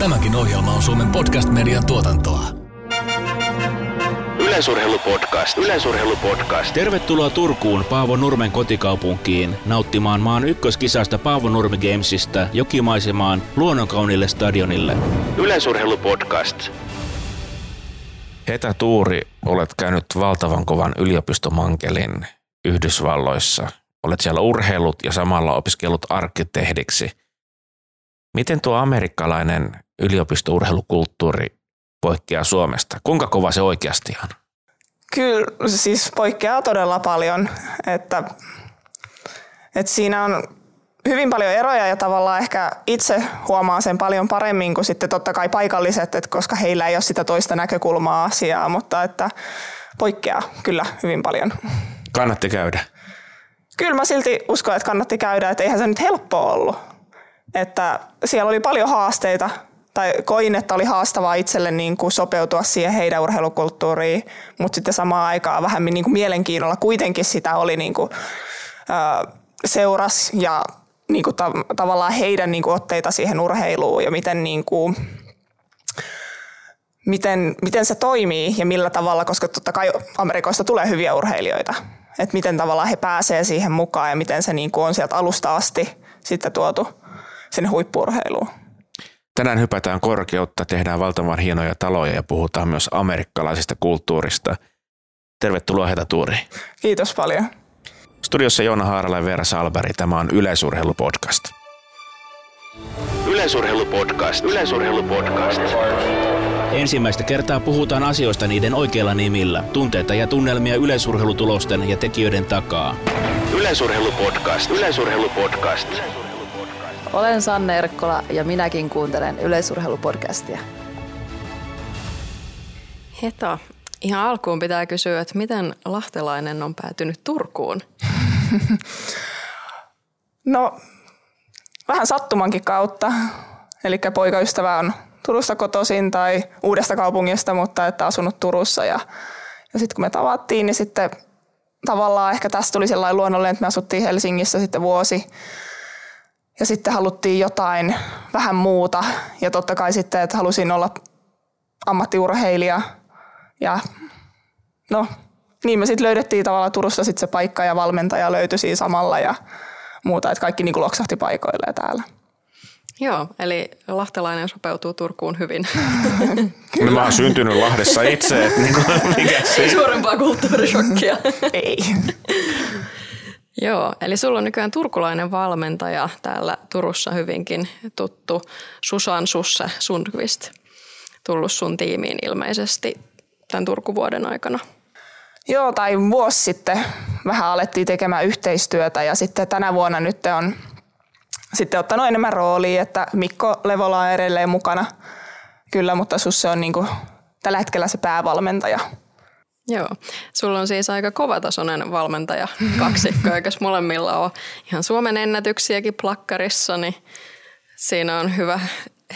Tämäkin ohjelma on Suomen podcast-median tuotantoa. Yleisurheilupodcast. Yleisurheilupodcast. Tervetuloa Turkuun Paavo Nurmen kotikaupunkiin nauttimaan maan ykköskisasta Paavo Nurmi Gamesista jokimaisemaan luonnonkaunille stadionille. Yleisurheilupodcast. Hetä Tuuri, olet käynyt valtavan kovan yliopistomankelin Yhdysvalloissa. Olet siellä urheilut ja samalla opiskellut arkkitehdiksi. Miten tuo amerikkalainen yliopistourheilukulttuuri poikkeaa Suomesta? Kuinka kova se oikeasti on? Kyllä siis poikkeaa todella paljon, että, että siinä on hyvin paljon eroja ja tavallaan ehkä itse huomaa sen paljon paremmin kuin sitten totta kai paikalliset, että koska heillä ei ole sitä toista näkökulmaa asiaa, mutta että poikkeaa kyllä hyvin paljon. Kannatti käydä. Kyllä mä silti uskon, että kannatti käydä, että eihän se nyt helppoa ollut. Että siellä oli paljon haasteita, tai koin, että oli haastavaa itselle niin kuin sopeutua siihen heidän urheilukulttuuriin, mutta sitten samaan aikaan vähän niin kuin mielenkiinnolla kuitenkin sitä oli niin kuin, äh, seuras ja niin kuin ta- tavallaan heidän niin kuin otteita siihen urheiluun ja miten, niin kuin, miten, miten se toimii ja millä tavalla, koska totta kai Amerikoista tulee hyviä urheilijoita, että miten tavallaan he pääsee siihen mukaan ja miten se niin kuin on sieltä alusta asti sitten tuotu sinne huippurheiluun. Tänään hypätään korkeutta, tehdään valtavan hienoja taloja ja puhutaan myös amerikkalaisesta kulttuurista. Tervetuloa Hetä Tuuri. Kiitos paljon. Studiossa Joona Haarala ja Veera Salberi. Tämä on Yleisurheilupodcast. Yleisurheilupodcast. Yleisurheilupodcast. Ensimmäistä kertaa puhutaan asioista niiden oikeilla nimillä, tunteita ja tunnelmia yleisurheilutulosten ja tekijöiden takaa. Yleisurheilupodcast. Yleisurheilupodcast. Olen Sanne Erkkola ja minäkin kuuntelen yleisurheilupodcastia. Heta, ihan alkuun pitää kysyä, että miten lahtelainen on päätynyt Turkuun? No, vähän sattumankin kautta. Eli poikaystävä on Turusta kotoisin tai uudesta kaupungista, mutta että asunut Turussa. Ja, ja sitten kun me tavattiin, niin sitten tavallaan ehkä tästä tuli sellainen luonnollinen, että me asuttiin Helsingissä sitten vuosi. Ja sitten haluttiin jotain vähän muuta. Ja totta kai sitten, että halusin olla ammattiurheilija. Ja no, niin me sitten löydettiin tavallaan Turussa sitten se paikka ja valmentaja löytyi siinä samalla ja muuta. Että kaikki niin kuin loksahti paikoilleen täällä. Joo, eli lahtelainen sopeutuu Turkuun hyvin. No, mä oon syntynyt Lahdessa itse, että niin kuin, mikä se? Ei suurempaa kulttuurishokkia. Ei. Joo, eli sulla on nykyään turkulainen valmentaja täällä Turussa hyvinkin tuttu Susan Susse Sundqvist. Tullut sun tiimiin ilmeisesti tämän Turkuvuoden aikana. Joo, tai vuosi sitten vähän alettiin tekemään yhteistyötä ja sitten tänä vuonna nyt on sitten ottanut enemmän roolia, että Mikko Levola on edelleen mukana kyllä, mutta Susse on niin kuin tällä hetkellä se päävalmentaja. Joo, sulla on siis aika kovatasoinen valmentaja kaksikko, eikä molemmilla ole ihan Suomen ennätyksiäkin plakkarissa, niin siinä on hyvä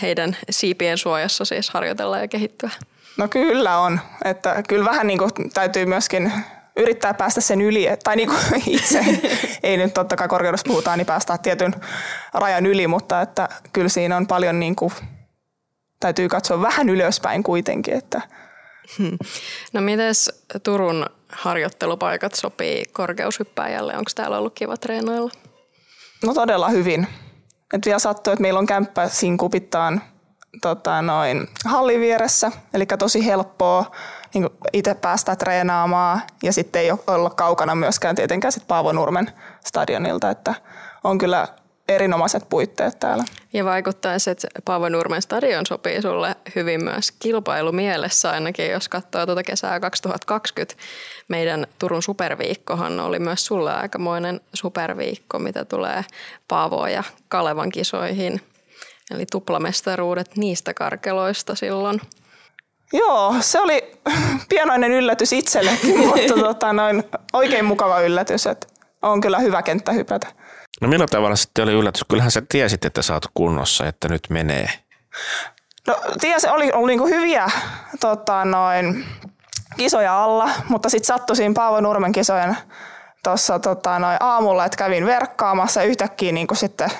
heidän siipien suojassa siis harjoitella ja kehittyä. No kyllä on, että kyllä vähän niin kuin täytyy myöskin yrittää päästä sen yli, tai niin kuin itse, ei nyt totta kai korkeudessa puhutaan, niin päästään tietyn rajan yli, mutta että kyllä siinä on paljon niin kuin, täytyy katsoa vähän ylöspäin kuitenkin, että No mites Turun harjoittelupaikat sopii korkeushyppääjälle? Onko täällä ollut kiva treenailla? No todella hyvin. Et vielä sattuu, että meillä on kämppä siinä kupittaan tota, noin hallin vieressä, eli tosi helppoa niin itse päästä treenaamaan ja sitten ei olla kaukana myöskään tietenkään sit Paavo Nurmen stadionilta, että on kyllä erinomaiset puitteet täällä. Ja vaikuttaisi, että Paavo Nurmen stadion sopii sulle hyvin myös kilpailumielessä ainakin, jos katsoo tuota kesää 2020. Meidän Turun superviikkohan oli myös sulle aikamoinen superviikko, mitä tulee Paavoa ja Kalevan kisoihin. Eli tuplamestaruudet niistä karkeloista silloin. Joo, se oli pienoinen yllätys itsellekin, mutta tota, noin, oikein mukava yllätys, että on kyllä hyvä kenttä hypätä. No millä tavalla sitten oli yllätys? Kyllähän sä tiesit, että sä oot kunnossa, että nyt menee. No ties, oli, oli niinku hyviä tota, noin, kisoja alla, mutta sitten sattui siinä Paavo Nurmen kisojen tuossa tota, noin aamulla, että kävin verkkaamassa ja yhtäkkiä niinku sitten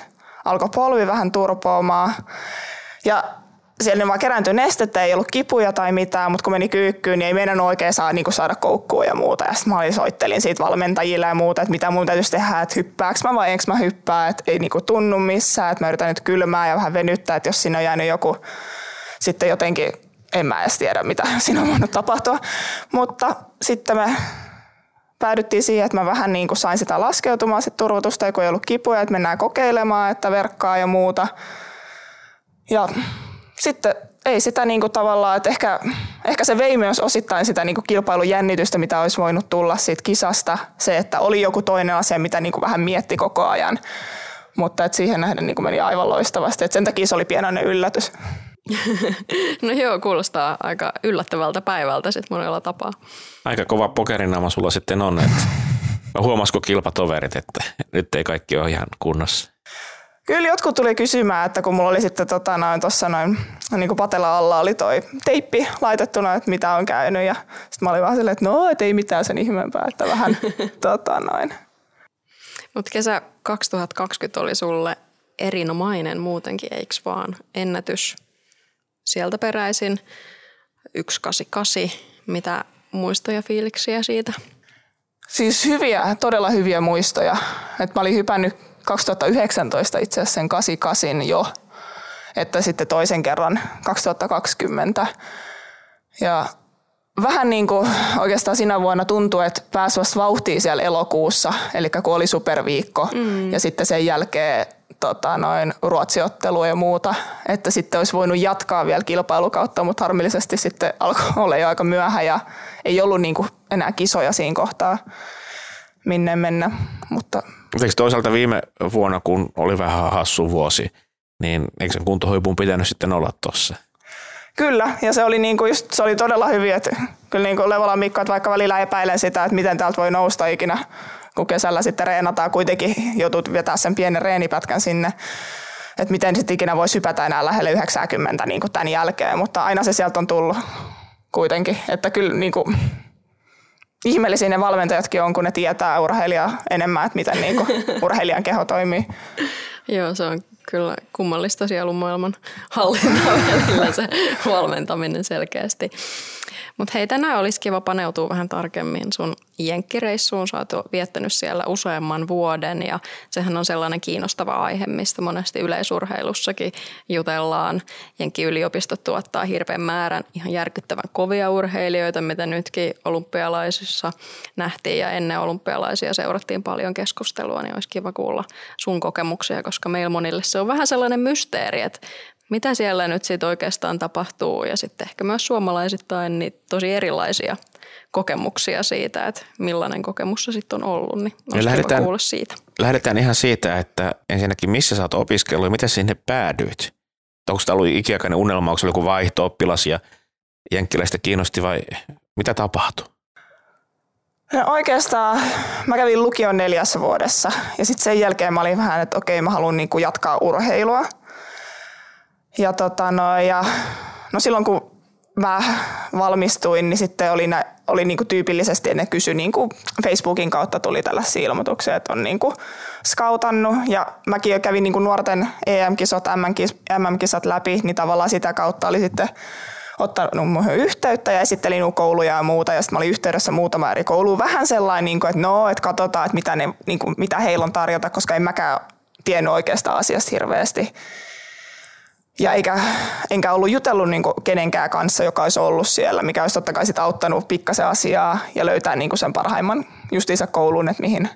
alkoi polvi vähän turpoamaan. Ja siellä vaan kerääntyi nestettä, ei ollut kipuja tai mitään, mutta kun meni kyykkyyn, niin ei meidän oikein saa niin saada koukkua ja muuta. Ja sitten mä olin, soittelin siitä valmentajille ja muuta, että mitä mun täytyisi tehdä, että hyppääks mä vai enkö mä hyppää, että ei niin tunnu missään, että mä yritän nyt kylmää ja vähän venyttää, että jos siinä on jäänyt joku sitten jotenkin, en mä edes tiedä mitä siinä on voinut tapahtua. Mutta sitten me päädyttiin siihen, että mä vähän niin kuin sain sitä laskeutumaan sit turvotusta, kun ei ollut kipuja, että mennään kokeilemaan, että verkkaa ja muuta. Ja sitten ei sitä niin kuin tavallaan, että ehkä, ehkä se vei myös osittain sitä niin kuin kilpailujännitystä, mitä olisi voinut tulla siitä kisasta. Se, että oli joku toinen asia, mitä niin kuin vähän mietti koko ajan. Mutta että siihen nähden niin kuin meni aivan loistavasti. Että sen takia se oli pienoinen yllätys. no joo, kuulostaa aika yllättävältä päivältä sitten monella tapaa. Aika kova pokerinama sulla sitten on, että huomasiko kilpatoverit, että nyt ei kaikki ole ihan kunnossa? Kyllä jotkut tuli kysymään, että kun mulla oli sitten tota noin, tossa noin, niin kuin patella alla oli toi teippi laitettuna, että mitä on käynyt. Ja sitten mä olin vaan silleen, että no, et ei mitään sen ihmeempää, että vähän tota noin. Mutta kesä 2020 oli sulle erinomainen muutenkin, eikö vaan? Ennätys sieltä peräisin. 188. Mitä muistoja, fiiliksiä siitä? Siis hyviä, todella hyviä muistoja. Et mä olin hypännyt 2019 itse asiassa sen 88 jo, että sitten toisen kerran 2020. Ja vähän niin kuin oikeastaan sinä vuonna tuntui, että pääsi vasta vauhtiin siellä elokuussa, eli kun oli superviikko. Mm. Ja sitten sen jälkeen tota, noin ruotsiottelu ja muuta, että sitten olisi voinut jatkaa vielä kilpailukautta, mutta harmillisesti sitten alkoi olla jo aika myöhä ja ei ollut niin kuin enää kisoja siinä kohtaa minne mennä. Mutta Eikö toisaalta viime vuonna, kun oli vähän hassu vuosi, niin eikö sen kuntohuipun pitänyt sitten olla tuossa? Kyllä, ja se oli, niinku just, se oli todella hyvin, että kyllä niinku Levolan Mikko, että vaikka välillä epäilen sitä, että miten täältä voi nousta ikinä, kun kesällä sitten reenataan, kuitenkin joutut vetää sen pienen reenipätkän sinne, että miten sitten ikinä voisi hypätä enää lähelle 90 niin tämän jälkeen, mutta aina se sieltä on tullut kuitenkin, että kyllä niin kuin, ihmeellisiä ne valmentajatkin on, kun ne tietää urheilijaa enemmän, että miten niin kuin, urheilijan keho toimii. Joo, se on kyllä kummallista sielunmaailman hallintaa välillä se valmentaminen selkeästi. Mutta hei, tänään olisi kiva paneutua vähän tarkemmin sun jenkkireissuun. Sä oot viettänyt siellä useamman vuoden ja sehän on sellainen kiinnostava aihe, mistä monesti yleisurheilussakin jutellaan. Jenkki-yliopisto tuottaa hirveän määrän ihan järkyttävän kovia urheilijoita, mitä nytkin olympialaisissa nähtiin ja ennen olympialaisia seurattiin paljon keskustelua, niin olisi kiva kuulla sun kokemuksia, koska meillä monille se on vähän sellainen mysteeri, että mitä siellä nyt sitten oikeastaan tapahtuu ja sitten ehkä myös suomalaisittain niin tosi erilaisia kokemuksia siitä, että millainen kokemus se sitten on ollut, niin olisi lähdetään, kuulla siitä. Lähdetään ihan siitä, että ensinnäkin missä sä oot opiskellut ja miten sinne päädyit? Onko tämä ollut ikiaikainen unelma, onko se joku vaihto-oppilas ja jenkkiläistä kiinnosti vai mitä tapahtui? No oikeastaan mä kävin lukion neljässä vuodessa ja sitten sen jälkeen mä olin vähän, että okei mä haluan niinku jatkaa urheilua – ja, tota no, ja no silloin kun mä valmistuin, niin sitten oli, nä, oli niinku tyypillisesti, ne kysy niinku Facebookin kautta tuli tällaisia ilmoituksia, että on niinku skautannut. Ja mäkin jo kävin niinku nuorten EM-kisot, MM-kisat läpi, niin tavallaan sitä kautta oli sitten ottanut muuhun yhteyttä ja esittelin kouluja ja muuta. Ja sitten mä olin yhteydessä muutama eri kouluun. Vähän sellainen, niin kuin, että no, että katsotaan, että mitä, ne, niin kuin, mitä heillä on tarjota, koska en mäkään tiennyt oikeastaan asiasta hirveästi. Ja eikä, enkä ollut jutellut niin kenenkään kanssa, joka olisi ollut siellä, mikä olisi totta kai sit auttanut pikkasen asiaa ja löytää niin sen parhaimman justiinsa koulun, että mihin,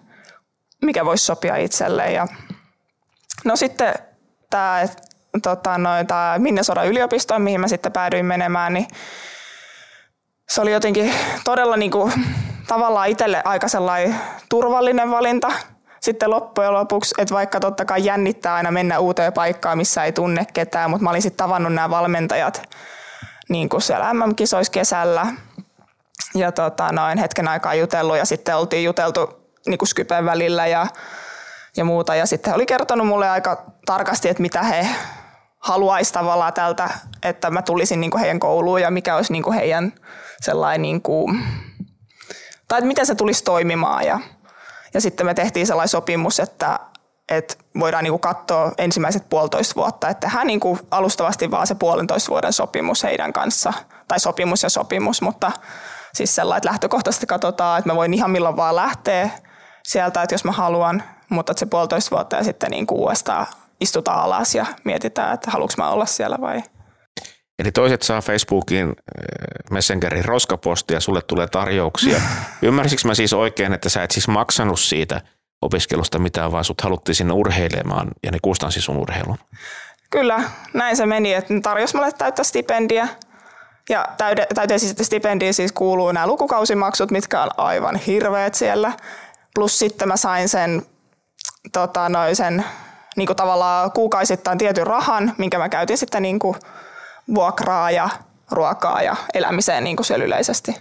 mikä voisi sopia itselle. Ja no sitten tämä tota, no, Minnesota yliopisto, mihin mä sitten päädyin menemään, niin se oli jotenkin todella niin kuin, tavallaan itselle aika sellainen turvallinen valinta – sitten loppujen lopuksi, että vaikka totta kai jännittää aina mennä uuteen paikkaan, missä ei tunne ketään, mutta mä olin sitten tavannut nämä valmentajat niin kuin siellä MM-kisoissa kesällä ja tota, noin hetken aikaa jutellut ja sitten oltiin juteltu niin kuin Skypen välillä ja, ja muuta. Ja sitten he oli kertonut mulle aika tarkasti, että mitä he haluaisi tavallaan tältä, että mä tulisin niin kuin heidän kouluun ja mikä olisi niin kuin heidän sellainen, niin kuin, tai että miten se tulisi toimimaan. Ja ja sitten me tehtiin sellainen sopimus, että, että voidaan niinku katsoa ensimmäiset puolitoista vuotta, että tehdään niinku alustavasti vaan se puolentoista vuoden sopimus heidän kanssa, tai sopimus ja sopimus, mutta siis sellainen, että lähtökohtaisesti katsotaan, että mä voin ihan milloin vaan lähteä sieltä, että jos mä haluan, mutta että se puolitoista vuotta ja sitten niinku uudestaan istutaan alas ja mietitään, että haluanko mä olla siellä vai Eli toiset saa Facebookin äh, Messengerin roskapostia ja sulle tulee tarjouksia. Ymmärsikö mä siis oikein, että sä et siis maksanut siitä opiskelusta mitään, vaan sut haluttiin sinne urheilemaan ja ne kustansi sun urheilun? Kyllä, näin se meni, että ne tarjosi mulle täyttä stipendiä. Ja täyde, täyteen siis stipendiin siis kuuluu nämä lukukausimaksut, mitkä on aivan hirveät siellä. Plus sitten mä sain sen, tota, noin sen niin kuin tavallaan kuukausittain tietyn rahan, minkä mä käytin sitten niin kuin vuokraa ja ruokaa ja elämiseen niin kuin siellä yleisesti.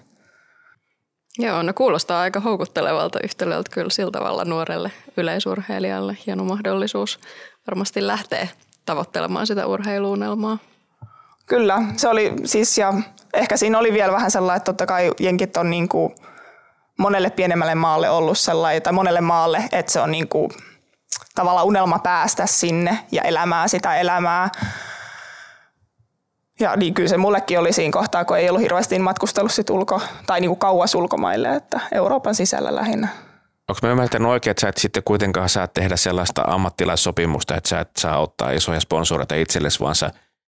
Joo, no kuulostaa aika houkuttelevalta yhtälöltä kyllä sillä tavalla nuorelle yleisurheilijalle. Hieno mahdollisuus varmasti lähteä tavoittelemaan sitä urheiluunelmaa. Kyllä, se oli siis ja ehkä siinä oli vielä vähän sellainen, että totta kai jenkit on niin kuin monelle pienemmälle maalle ollut sellainen, tai monelle maalle, että se on niin kuin tavallaan unelma päästä sinne ja elämää sitä elämää. Ja niin kyllä se mullekin oli siinä kohtaa, kun ei ollut hirveästi matkustellut sit ulko, tai niin kuin kauas ulkomaille, että Euroopan sisällä lähinnä. Onko mä ymmärtänyt oikein, että sä et sitten kuitenkaan saa tehdä sellaista ammattilaissopimusta, että sä et saa ottaa isoja sponsoreita itsellesi, vaan sä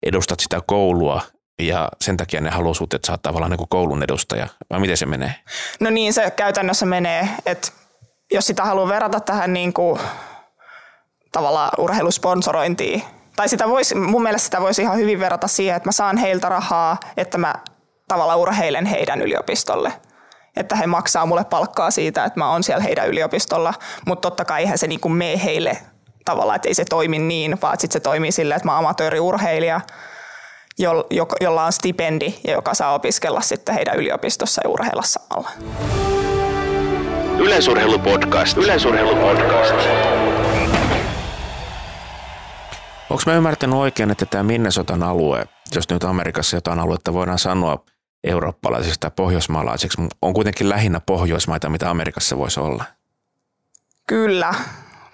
edustat sitä koulua ja sen takia ne haluaa sut, että sä oot tavallaan niin koulun edustaja, vai miten se menee? No niin se käytännössä menee, että jos sitä haluaa verrata tähän niin kuin, tavallaan urheilusponsorointiin, tai sitä voisi, mun mielestä sitä voisi ihan hyvin verrata siihen, että mä saan heiltä rahaa, että mä tavallaan urheilen heidän yliopistolle. Että he maksaa mulle palkkaa siitä, että mä oon siellä heidän yliopistolla, mutta totta kai eihän se niinku mene heille tavallaan, että ei se toimi niin, vaan sitten se toimii silleen, että mä oon amatööriurheilija, jolla on stipendi ja joka saa opiskella sitten heidän yliopistossa ja urheilla samalla. Yleisurheilupodcast. Yleisurheilupodcast. Onko mä ymmärtänyt oikein, että tämä Minnesotan alue, jos nyt Amerikassa jotain aluetta voidaan sanoa eurooppalaisiksi tai pohjoismaalaisiksi, on kuitenkin lähinnä pohjoismaita, mitä Amerikassa voisi olla? Kyllä.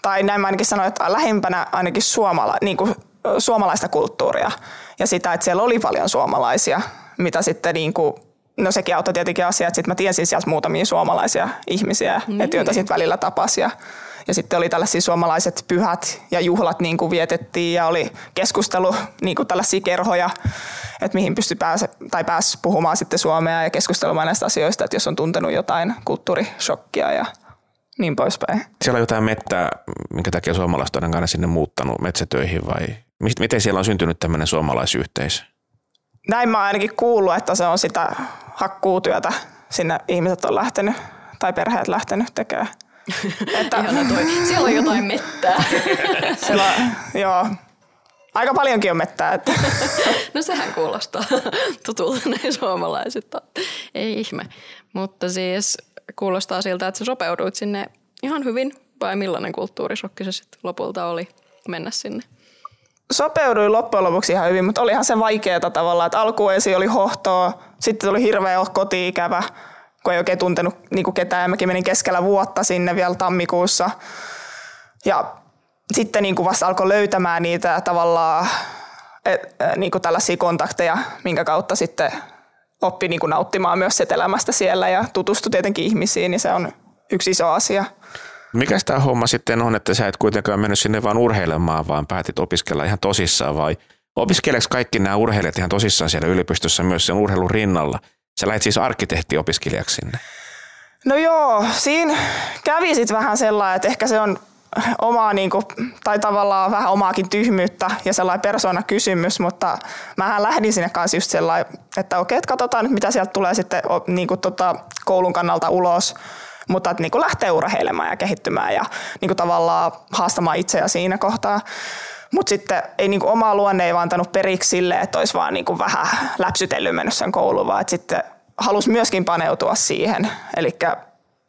Tai näin mä ainakin sanoin, että lähimpänä ainakin suomala, niin kuin, suomalaista kulttuuria. Ja sitä, että siellä oli paljon suomalaisia, mitä sitten niin kuin, no sekin auttoi tietenkin asiaa, että sitten mä tiesin sieltä muutamia suomalaisia ihmisiä, mm. että joita sitten välillä tapasi. Ja ja sitten oli tällaisia suomalaiset pyhät ja juhlat niin kuin vietettiin ja oli keskustelu niin kuin tällaisia kerhoja, että mihin pystyi pääse, tai pääsi puhumaan sitten suomea ja keskustelemaan näistä asioista, että jos on tuntenut jotain kulttuurishokkia ja niin poispäin. Siellä on jotain mettää, minkä takia suomalaiset on aina sinne muuttanut metsätöihin vai miten siellä on syntynyt tämmöinen suomalaisyhteisö? Näin mä oon ainakin kuullut, että se on sitä hakkuutyötä sinne ihmiset on lähtenyt tai perheet lähtenyt tekemään. Että... toi. Siellä on jotain mettää. Siellä joo. Aika paljonkin on mettää. Että. no sehän kuulostaa tutulta näin suomalaisilta. Ei ihme. Mutta siis kuulostaa siltä, että sä sopeuduit sinne ihan hyvin. Vai millainen kulttuurisokki se sitten lopulta oli mennä sinne? Sopeuduin loppujen lopuksi ihan hyvin, mutta olihan se vaikeaa tavallaan, että alkuun oli hohtoa, sitten tuli hirveä koti-ikävä kun ei oikein tuntenut niin ketään. Ja mäkin menin keskellä vuotta sinne vielä tammikuussa. Ja sitten niin kuin vasta alkoi löytämään niitä tavallaan et, niin kuin tällaisia kontakteja, minkä kautta sitten oppi niin kuin nauttimaan myös set elämästä siellä ja tutustui tietenkin ihmisiin, niin se on yksi iso asia. Mikä tämä homma sitten on, että sä et kuitenkaan mennyt sinne vaan urheilemaan, vaan päätit opiskella ihan tosissaan vai opiskeleeko kaikki nämä urheilijat ihan tosissaan siellä yliopistossa myös sen urheilun rinnalla – Sä lähdet siis arkkitehtiopiskelijaksi sinne. No joo, siinä kävi sitten vähän sellainen, että ehkä se on omaa niin kuin, tai tavallaan vähän omaakin tyhmyyttä ja sellainen persoonakysymys, mutta mähän lähdin sinne kanssa just sellainen, että okei, että katsotaan mitä sieltä tulee sitten niin kuin, tota, koulun kannalta ulos, mutta että niin kuin lähtee urheilemaan ja kehittymään ja niin kuin, tavallaan haastamaan itseä siinä kohtaa. Mutta sitten ei niinku omaa luonne ei vaan antanut periksi sille, että olisi vaan niinku vähän läpsytellyt mennyt sen kouluun, vaan että sitten halusi myöskin paneutua siihen. Eli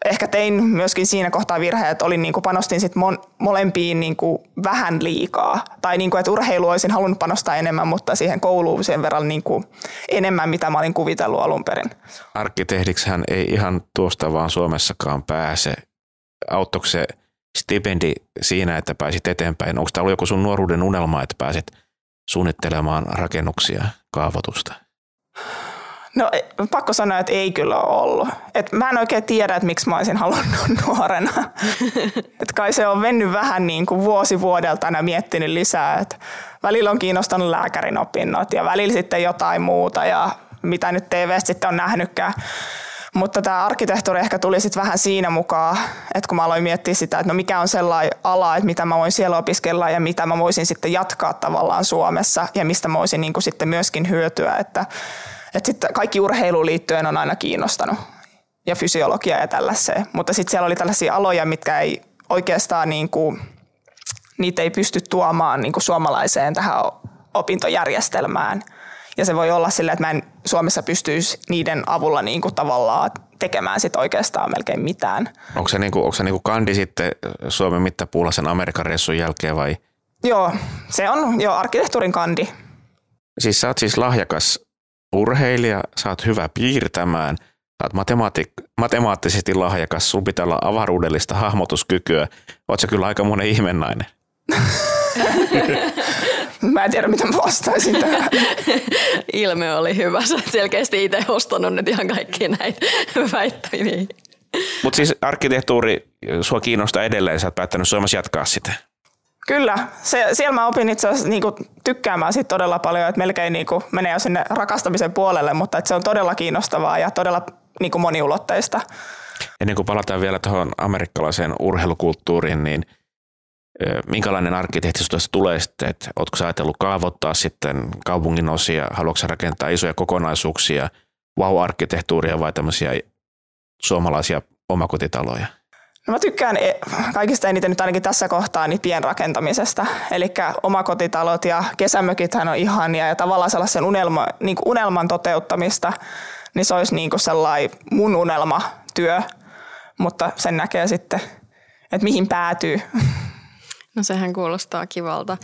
ehkä tein myöskin siinä kohtaa virhe, että olin, niinku panostin sit mon, molempiin niinku vähän liikaa. Tai niinku, että urheilu olisin halunnut panostaa enemmän, mutta siihen kouluun sen verran niinku enemmän, mitä mä olin kuvitellut alun perin. Arkkitehdiksi hän ei ihan tuosta vaan Suomessakaan pääse. Auttoiko se stipendi siinä, että pääsit eteenpäin? Onko tämä ollut joku sun nuoruuden unelma, että pääsit suunnittelemaan rakennuksia, kaavoitusta? No pakko sanoa, että ei kyllä ole ollut. Et mä en oikein tiedä, että miksi mä olisin halunnut nuorena. Et kai se on mennyt vähän niin kuin vuosi vuodelta aina miettinyt lisää. Et välillä on kiinnostanut lääkärin opinnot ja välillä sitten jotain muuta ja mitä nyt TV sitten on nähnytkään. Mutta tämä arkkitehtuuri ehkä tuli sitten vähän siinä mukaan, että kun mä aloin miettiä sitä, että no mikä on sellainen ala, että mitä mä voin siellä opiskella ja mitä mä voisin sitten jatkaa tavallaan Suomessa ja mistä mä voisin niin kuin sitten myöskin hyötyä, että, että sitten kaikki urheiluun liittyen on aina kiinnostanut ja fysiologia ja tällaiseen. Mutta sitten siellä oli tällaisia aloja, mitkä ei oikeastaan niin kuin, niitä ei pysty tuomaan niin kuin suomalaiseen tähän opintojärjestelmään – ja se voi olla sillä, että mä en Suomessa pystyisi niiden avulla niin kuin tavallaan tekemään sit oikeastaan melkein mitään. Onko se, niin kuin, onko se niin kuin kandi sitten Suomen mittapuulla sen Amerikan reissun jälkeen vai? Joo, se on jo arkkitehtuurin kandi. Siis sä oot siis lahjakas urheilija, sä oot hyvä piirtämään, sä oot matemaati- matemaattisesti lahjakas, sun pitää olla avaruudellista hahmotuskykyä. Oot sä kyllä aika monen ihmennainen. Mä en tiedä, mitä mä vastaisin tähän. Ilme oli hyvä. Sä oot selkeästi itse ostanut nyt ihan kaikki näitä väittämiä. Mutta siis arkkitehtuuri sua kiinnostaa edelleen, sä oot päättänyt Suomessa jatkaa sitä. Kyllä, se, siellä mä opin itse asiassa niinku tykkäämään siitä todella paljon, että melkein niinku menee jo sinne rakastamisen puolelle, mutta se on todella kiinnostavaa ja todella niinku moniulotteista. Ennen kuin palataan vielä tuohon amerikkalaiseen urheilukulttuuriin, niin – minkälainen arkkitehti tuosta tulee sitten, että oletko sä ajatellut kaavoittaa sitten kaupungin osia, haluatko rakentaa isoja kokonaisuuksia, wow-arkkitehtuuria vai tämmöisiä suomalaisia omakotitaloja? No mä tykkään e, kaikista eniten nyt ainakin tässä kohtaa niin pienrakentamisesta. Eli omakotitalot ja kesämökithän on ihania ja tavallaan sellaisen unelma, niin unelman toteuttamista, niin se olisi niin kuin sellainen mun unelmatyö, mutta sen näkee sitten, että mihin päätyy. No sehän kuulostaa kivalta.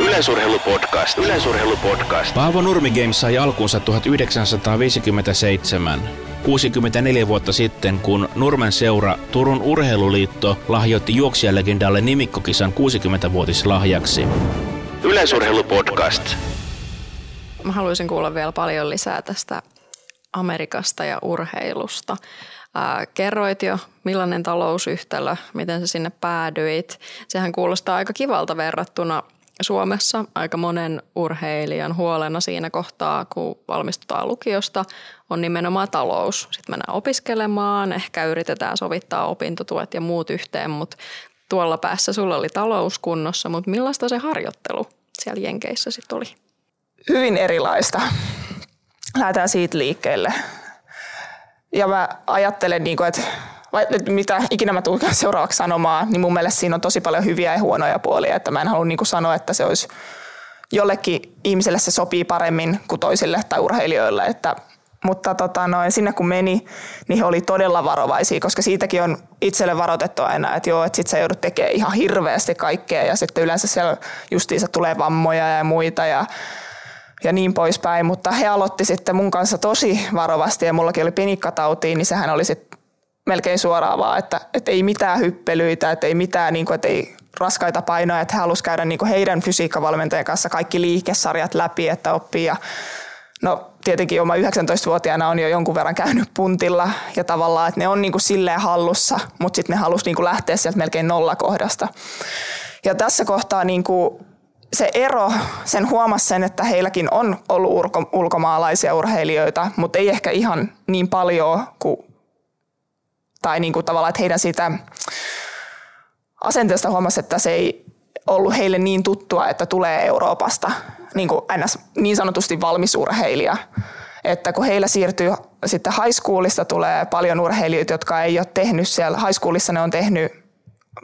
Yleisurheilupodcast. Yleisurheilupodcast. Paavo Nurmi Games sai alkunsa 1957. 64 vuotta sitten, kun Nurmen seura Turun Urheiluliitto lahjoitti juoksijalegendalle nimikkokisan 60-vuotislahjaksi. Yleisurheilupodcast. Mä haluaisin kuulla vielä paljon lisää tästä Amerikasta ja urheilusta. Ää, kerroit jo, millainen talousyhtälö, miten sä sinne päädyit. Sehän kuulostaa aika kivalta verrattuna Suomessa aika monen urheilijan huolena siinä kohtaa, kun valmistutaan lukiosta, on nimenomaan talous. Sitten mennään opiskelemaan, ehkä yritetään sovittaa opintotuet ja muut yhteen, mutta tuolla päässä sulla oli talous kunnossa, mutta millaista se harjoittelu siellä Jenkeissä sitten oli? Hyvin erilaista. Lähdetään siitä liikkeelle. Ja mä ajattelen, niin kuin, että mitä ikinä mä tulen seuraavaksi sanomaan, niin mun mielestä siinä on tosi paljon hyviä ja huonoja puolia. Että mä en halua niin sanoa, että se olisi jollekin ihmiselle se sopii paremmin kuin toisille tai urheilijoille. Että, mutta tota, noin, sinne kun meni, niin he oli todella varovaisia, koska siitäkin on itselle varoitettu aina, että joo, että sit sä joudut tekemään ihan hirveästi kaikkea ja sitten yleensä siellä justiinsa tulee vammoja ja muita ja ja niin poispäin, mutta he aloitti sitten mun kanssa tosi varovasti ja mullakin oli penikkatautiin, niin sehän oli sitten melkein suoraan vaan, että, että ei mitään hyppelyitä, että ei mitään, niin kuin, että ei raskaita painoja, että he halusivat käydä niin kuin heidän fysiikkavalmentajan kanssa kaikki liikesarjat läpi, että oppii ja No tietenkin oma 19-vuotiaana on jo jonkun verran käynyt puntilla ja tavallaan, että ne on niin kuin silleen hallussa, mutta sitten ne halusi niin lähteä sieltä melkein nollakohdasta. Ja tässä kohtaa niin kuin se ero, sen huomasi sen, että heilläkin on ollut ulko, ulkomaalaisia urheilijoita, mutta ei ehkä ihan niin paljon kuin, tai niin kuin tavallaan, että heidän siitä asenteesta huomasi, että se ei ollut heille niin tuttua, että tulee Euroopasta niin, kuin ns, niin sanotusti valmis urheilija. Että kun heillä siirtyy sitten high schoolista tulee paljon urheilijoita, jotka ei ole tehnyt siellä, high schoolissa ne on tehnyt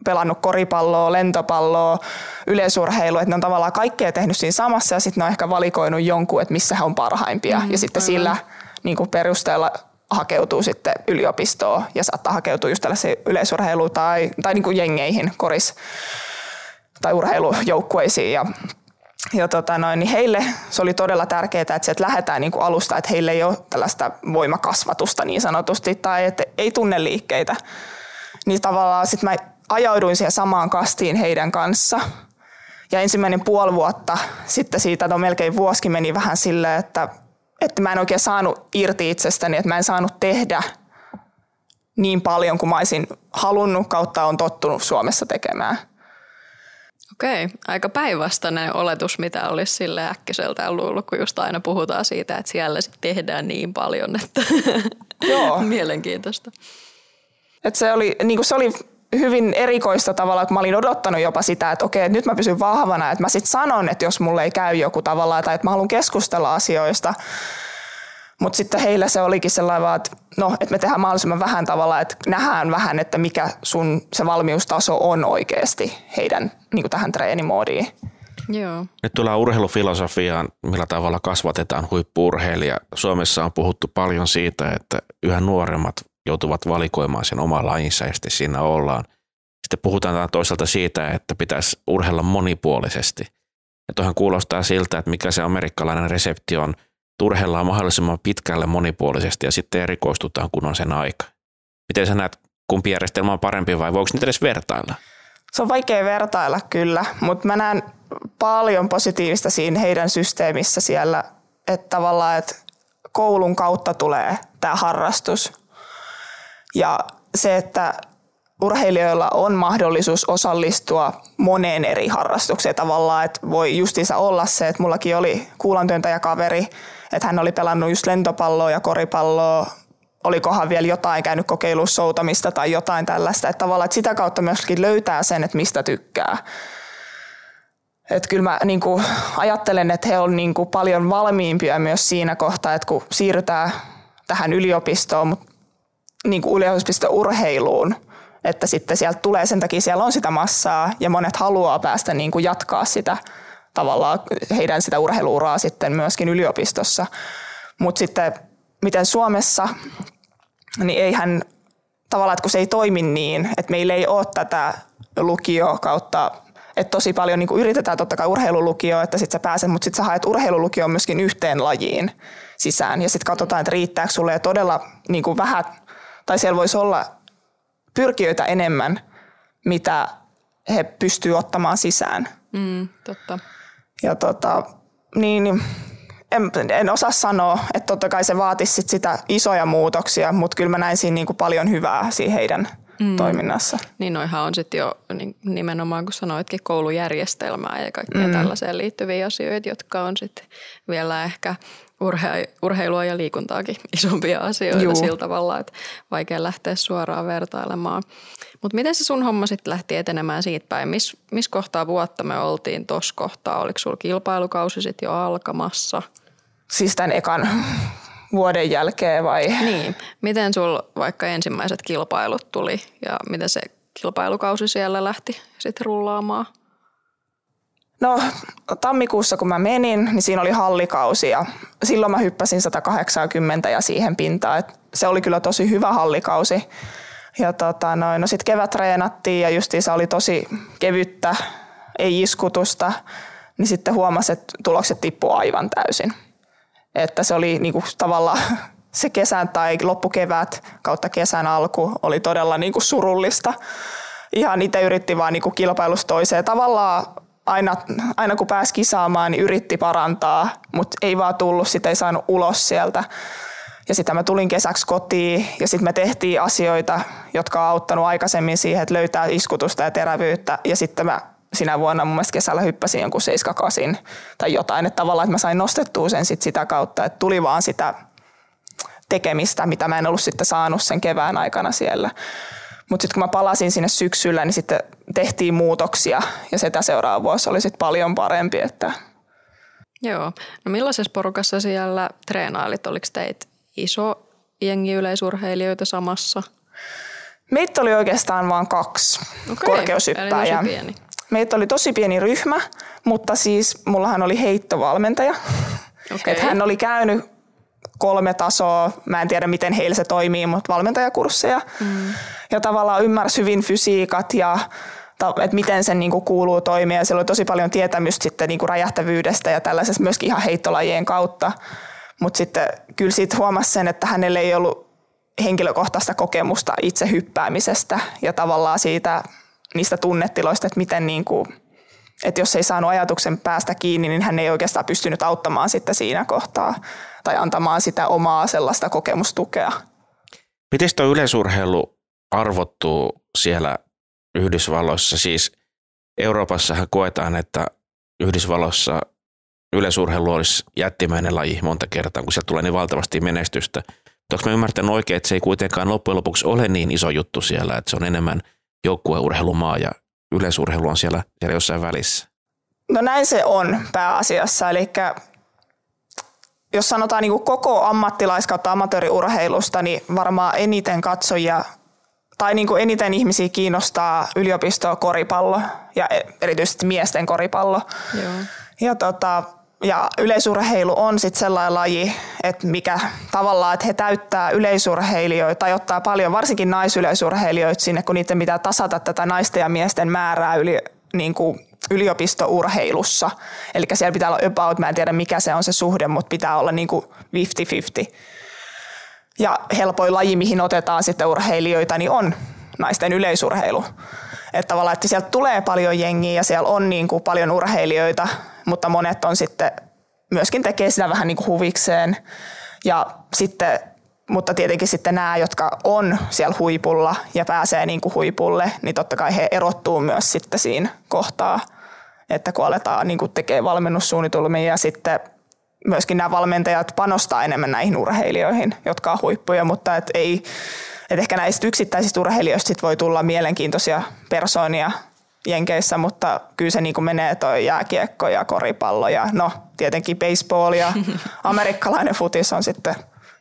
pelannut koripalloa, lentopalloa, yleisurheilua, että ne on tavallaan kaikkea tehnyt siinä samassa ja sitten ne on ehkä valikoinut jonkun, että missä he on parhaimpia mm, ja sitten aivan. sillä niin kuin perusteella hakeutuu sitten yliopistoon ja saattaa hakeutua just tällaisiin yleisurheiluun tai, tai niin kuin jengeihin, koris tai urheilujoukkueisiin ja ja tota noin, niin heille se oli todella tärkeää, että sieltä lähdetään niin kuin alusta, että heille ei ole tällaista voimakasvatusta niin sanotusti tai että ei tunne liikkeitä. niin tavallaan sitten mä ajauduin siihen samaan kastiin heidän kanssa. Ja ensimmäinen puoli vuotta sitten siitä, no melkein vuosikin meni vähän silleen, että, että mä en oikein saanut irti itsestäni, että mä en saanut tehdä niin paljon kuin mä olisin halunnut kautta on tottunut Suomessa tekemään. Okei, aika päinvastainen oletus, mitä olisi sille äkkiseltään luullut, kun just aina puhutaan siitä, että siellä sit tehdään niin paljon, että Joo. mielenkiintoista. Et se, oli, niin se oli hyvin erikoista tavalla, että mä olin odottanut jopa sitä, että okei, että nyt mä pysyn vahvana, että mä sitten sanon, että jos mulle ei käy joku tavalla tai että mä haluan keskustella asioista. Mutta sitten heillä se olikin sellainen että no, että me tehdään mahdollisimman vähän tavalla, että nähdään vähän, että mikä sun se valmiustaso on oikeasti heidän niin tähän treenimoodiin. Joo. Nyt tullaan urheilufilosofiaan, millä tavalla kasvatetaan huippuurheilija. Suomessa on puhuttu paljon siitä, että yhä nuoremmat joutuvat valikoimaan sen oman lajinsa ja sitten siinä ollaan. Sitten puhutaan toisaalta siitä, että pitäisi urheilla monipuolisesti. Ja tuohon kuulostaa siltä, että mikä se amerikkalainen resepti on, turheillaan mahdollisimman pitkälle monipuolisesti ja sitten erikoistutaan, kun on sen aika. Miten sä näet, kumpi järjestelmä on parempi vai voiko niitä edes vertailla? Se on vaikea vertailla kyllä, mutta mä näen paljon positiivista siinä heidän systeemissä siellä, että tavallaan, että koulun kautta tulee tämä harrastus – ja se, että urheilijoilla on mahdollisuus osallistua moneen eri harrastukseen tavallaan, että voi justiinsa olla se, että mullakin oli kuulantyöntäjäkaveri, että hän oli pelannut just lentopalloa ja koripalloa, olikohan vielä jotain käynyt kokeilussa soutamista tai jotain tällaista, että tavallaan että sitä kautta myöskin löytää sen, että mistä tykkää. Että kyllä mä niin kuin, ajattelen, että he on niin kuin, paljon valmiimpia myös siinä kohtaa, että kun siirrytään tähän yliopistoon, mutta niin kuin yliopisto-urheiluun, että sitten sieltä tulee sen takia, siellä on sitä massaa ja monet haluaa päästä niin kuin jatkaa sitä tavallaan heidän sitä urheiluuraa sitten myöskin yliopistossa. Mutta sitten miten Suomessa, niin eihän tavallaan, että kun se ei toimi niin, että meillä ei ole tätä lukio kautta että tosi paljon niin yritetään totta kai urheilulukio, että sitten sä pääset, mutta sitten sä haet urheilulukio myöskin yhteen lajiin sisään. Ja sitten katsotaan, että riittääkö sulle todella niin kuin vähän tai siellä voisi olla pyrkijöitä enemmän, mitä he pystyvät ottamaan sisään. Mm, totta. Ja tota, niin, en, en osaa sanoa, että totta kai se vaatisi sit sitä isoja muutoksia, mutta kyllä mä näin siinä niin kuin paljon hyvää siinä heidän mm. toiminnassa. Niin noihan on sitten jo niin nimenomaan, kun sanoitkin, koulujärjestelmää ja kaikkea mm. tällaiseen liittyviä asioita, jotka on sitten vielä ehkä urhe- urheilua ja liikuntaakin isompia asioita Juu. sillä tavalla, että vaikea lähteä suoraan vertailemaan. Mutta miten se sun homma sitten lähti etenemään siitä päin? Miss, missä kohtaa vuotta me oltiin tuossa kohtaa? Oliko sulla kilpailukausi sitten jo alkamassa? Siis tämän ekan vuoden jälkeen vai? Niin. Miten sul vaikka ensimmäiset kilpailut tuli ja miten se kilpailukausi siellä lähti sitten rullaamaan? No tammikuussa kun mä menin, niin siinä oli hallikausi ja silloin mä hyppäsin 180 ja siihen pintaan. Et se oli kyllä tosi hyvä hallikausi. Ja tota, noin, no sitten kevät treenattiin ja se oli tosi kevyttä, ei iskutusta. Niin sitten huomasi, että tulokset tippuu aivan täysin. Että se oli niinku tavallaan se kesän tai loppukevät kautta kesän alku oli todella niinku surullista. Ihan itse yritti vaan niinku kilpailusta toiseen. Tavallaan aina, aina kun pääsi kisaamaan, niin yritti parantaa, mutta ei vaan tullut, sitä ei saanut ulos sieltä. Ja sitten mä tulin kesäksi kotiin ja sitten me tehtiin asioita, jotka on auttanut aikaisemmin siihen, että löytää iskutusta ja terävyyttä. Ja sitten mä sinä vuonna mun mielestä kesällä hyppäsin jonkun 7 tai jotain. Että tavallaan, että mä sain nostettua sen sit sitä kautta, että tuli vaan sitä tekemistä, mitä mä en ollut sitten saanut sen kevään aikana siellä. Mutta sitten kun mä palasin sinne syksyllä, niin sitten tehtiin muutoksia ja sitä seuraava vuosi oli sitten paljon parempi. Että Joo. No millaisessa porukassa siellä treenailit? Oliko teitä iso jengi yleisurheilijoita samassa? Meitä oli oikeastaan vain kaksi okay, korkeushyppääjää. Meitä oli tosi pieni ryhmä, mutta siis mullahan oli heittovalmentaja. Okay. Että hän oli käynyt kolme tasoa, mä en tiedä miten heillä se toimii, mutta valmentajakursseja. Mm. Ja tavallaan ymmärsi hyvin fysiikat ja että miten sen niin kuuluu toimia. Ja siellä oli tosi paljon tietämystä sitten niin räjähtävyydestä ja tällaisesta myöskin ihan heittolajien kautta. Mutta sitten kyllä siitä huomasi sen, että hänelle ei ollut henkilökohtaista kokemusta itse hyppäämisestä ja tavallaan siitä niistä tunnetiloista, että miten niin kuin, että jos ei saanut ajatuksen päästä kiinni, niin hän ei oikeastaan pystynyt auttamaan sitten siinä kohtaa tai antamaan sitä omaa sellaista kokemustukea. Miten tuo yleisurheilu arvottuu siellä Yhdysvalloissa? Siis Euroopassahan koetaan, että Yhdysvalloissa yleisurheilu olisi jättimäinen laji monta kertaa, kun sieltä tulee niin valtavasti menestystä. Onko mä ymmärtänyt oikein, että se ei kuitenkaan loppujen lopuksi ole niin iso juttu siellä, että se on enemmän joukkueurheilumaa ja yleisurheilu on siellä, siellä jossain välissä? No näin se on pääasiassa, eli jos sanotaan niin kuin koko ammattilais- kautta amatööriurheilusta, niin varmaan eniten katsojia tai niin kuin eniten ihmisiä kiinnostaa yliopistokoripallo ja erityisesti miesten koripallo. Joo. Ja, tota, ja yleisurheilu on sitten sellainen laji, että mikä tavallaan, että he täyttää yleisurheilijoita tai ottaa paljon, varsinkin naisyleisurheilijoita sinne, kun niiden pitää tasata tätä naisten ja miesten määrää yli, niin kuin yliopistourheilussa. Eli siellä pitää olla about, mä en tiedä mikä se on se suhde, mutta pitää olla niin kuin 50-50. Ja helpoin laji, mihin otetaan sitten urheilijoita, niin on naisten yleisurheilu. Että tavallaan, että sieltä tulee paljon jengiä ja siellä on niin kuin paljon urheilijoita, mutta monet on sitten myöskin tekee sitä vähän niin kuin huvikseen. Ja sitten, mutta tietenkin sitten nämä, jotka on siellä huipulla ja pääsee niin kuin huipulle, niin totta kai he erottuu myös sitten siinä kohtaa, että kun aletaan niin kuin tekee valmennussuunnitelmia ja sitten myöskin nämä valmentajat panostaa enemmän näihin urheilijoihin, jotka on huippuja, mutta et ei, et ehkä näistä yksittäisistä urheilijoista sit voi tulla mielenkiintoisia persoonia Jenkeissä, mutta kyllä se niin kuin menee toi jääkiekko ja koripallo ja no tietenkin baseball ja amerikkalainen futis on sitten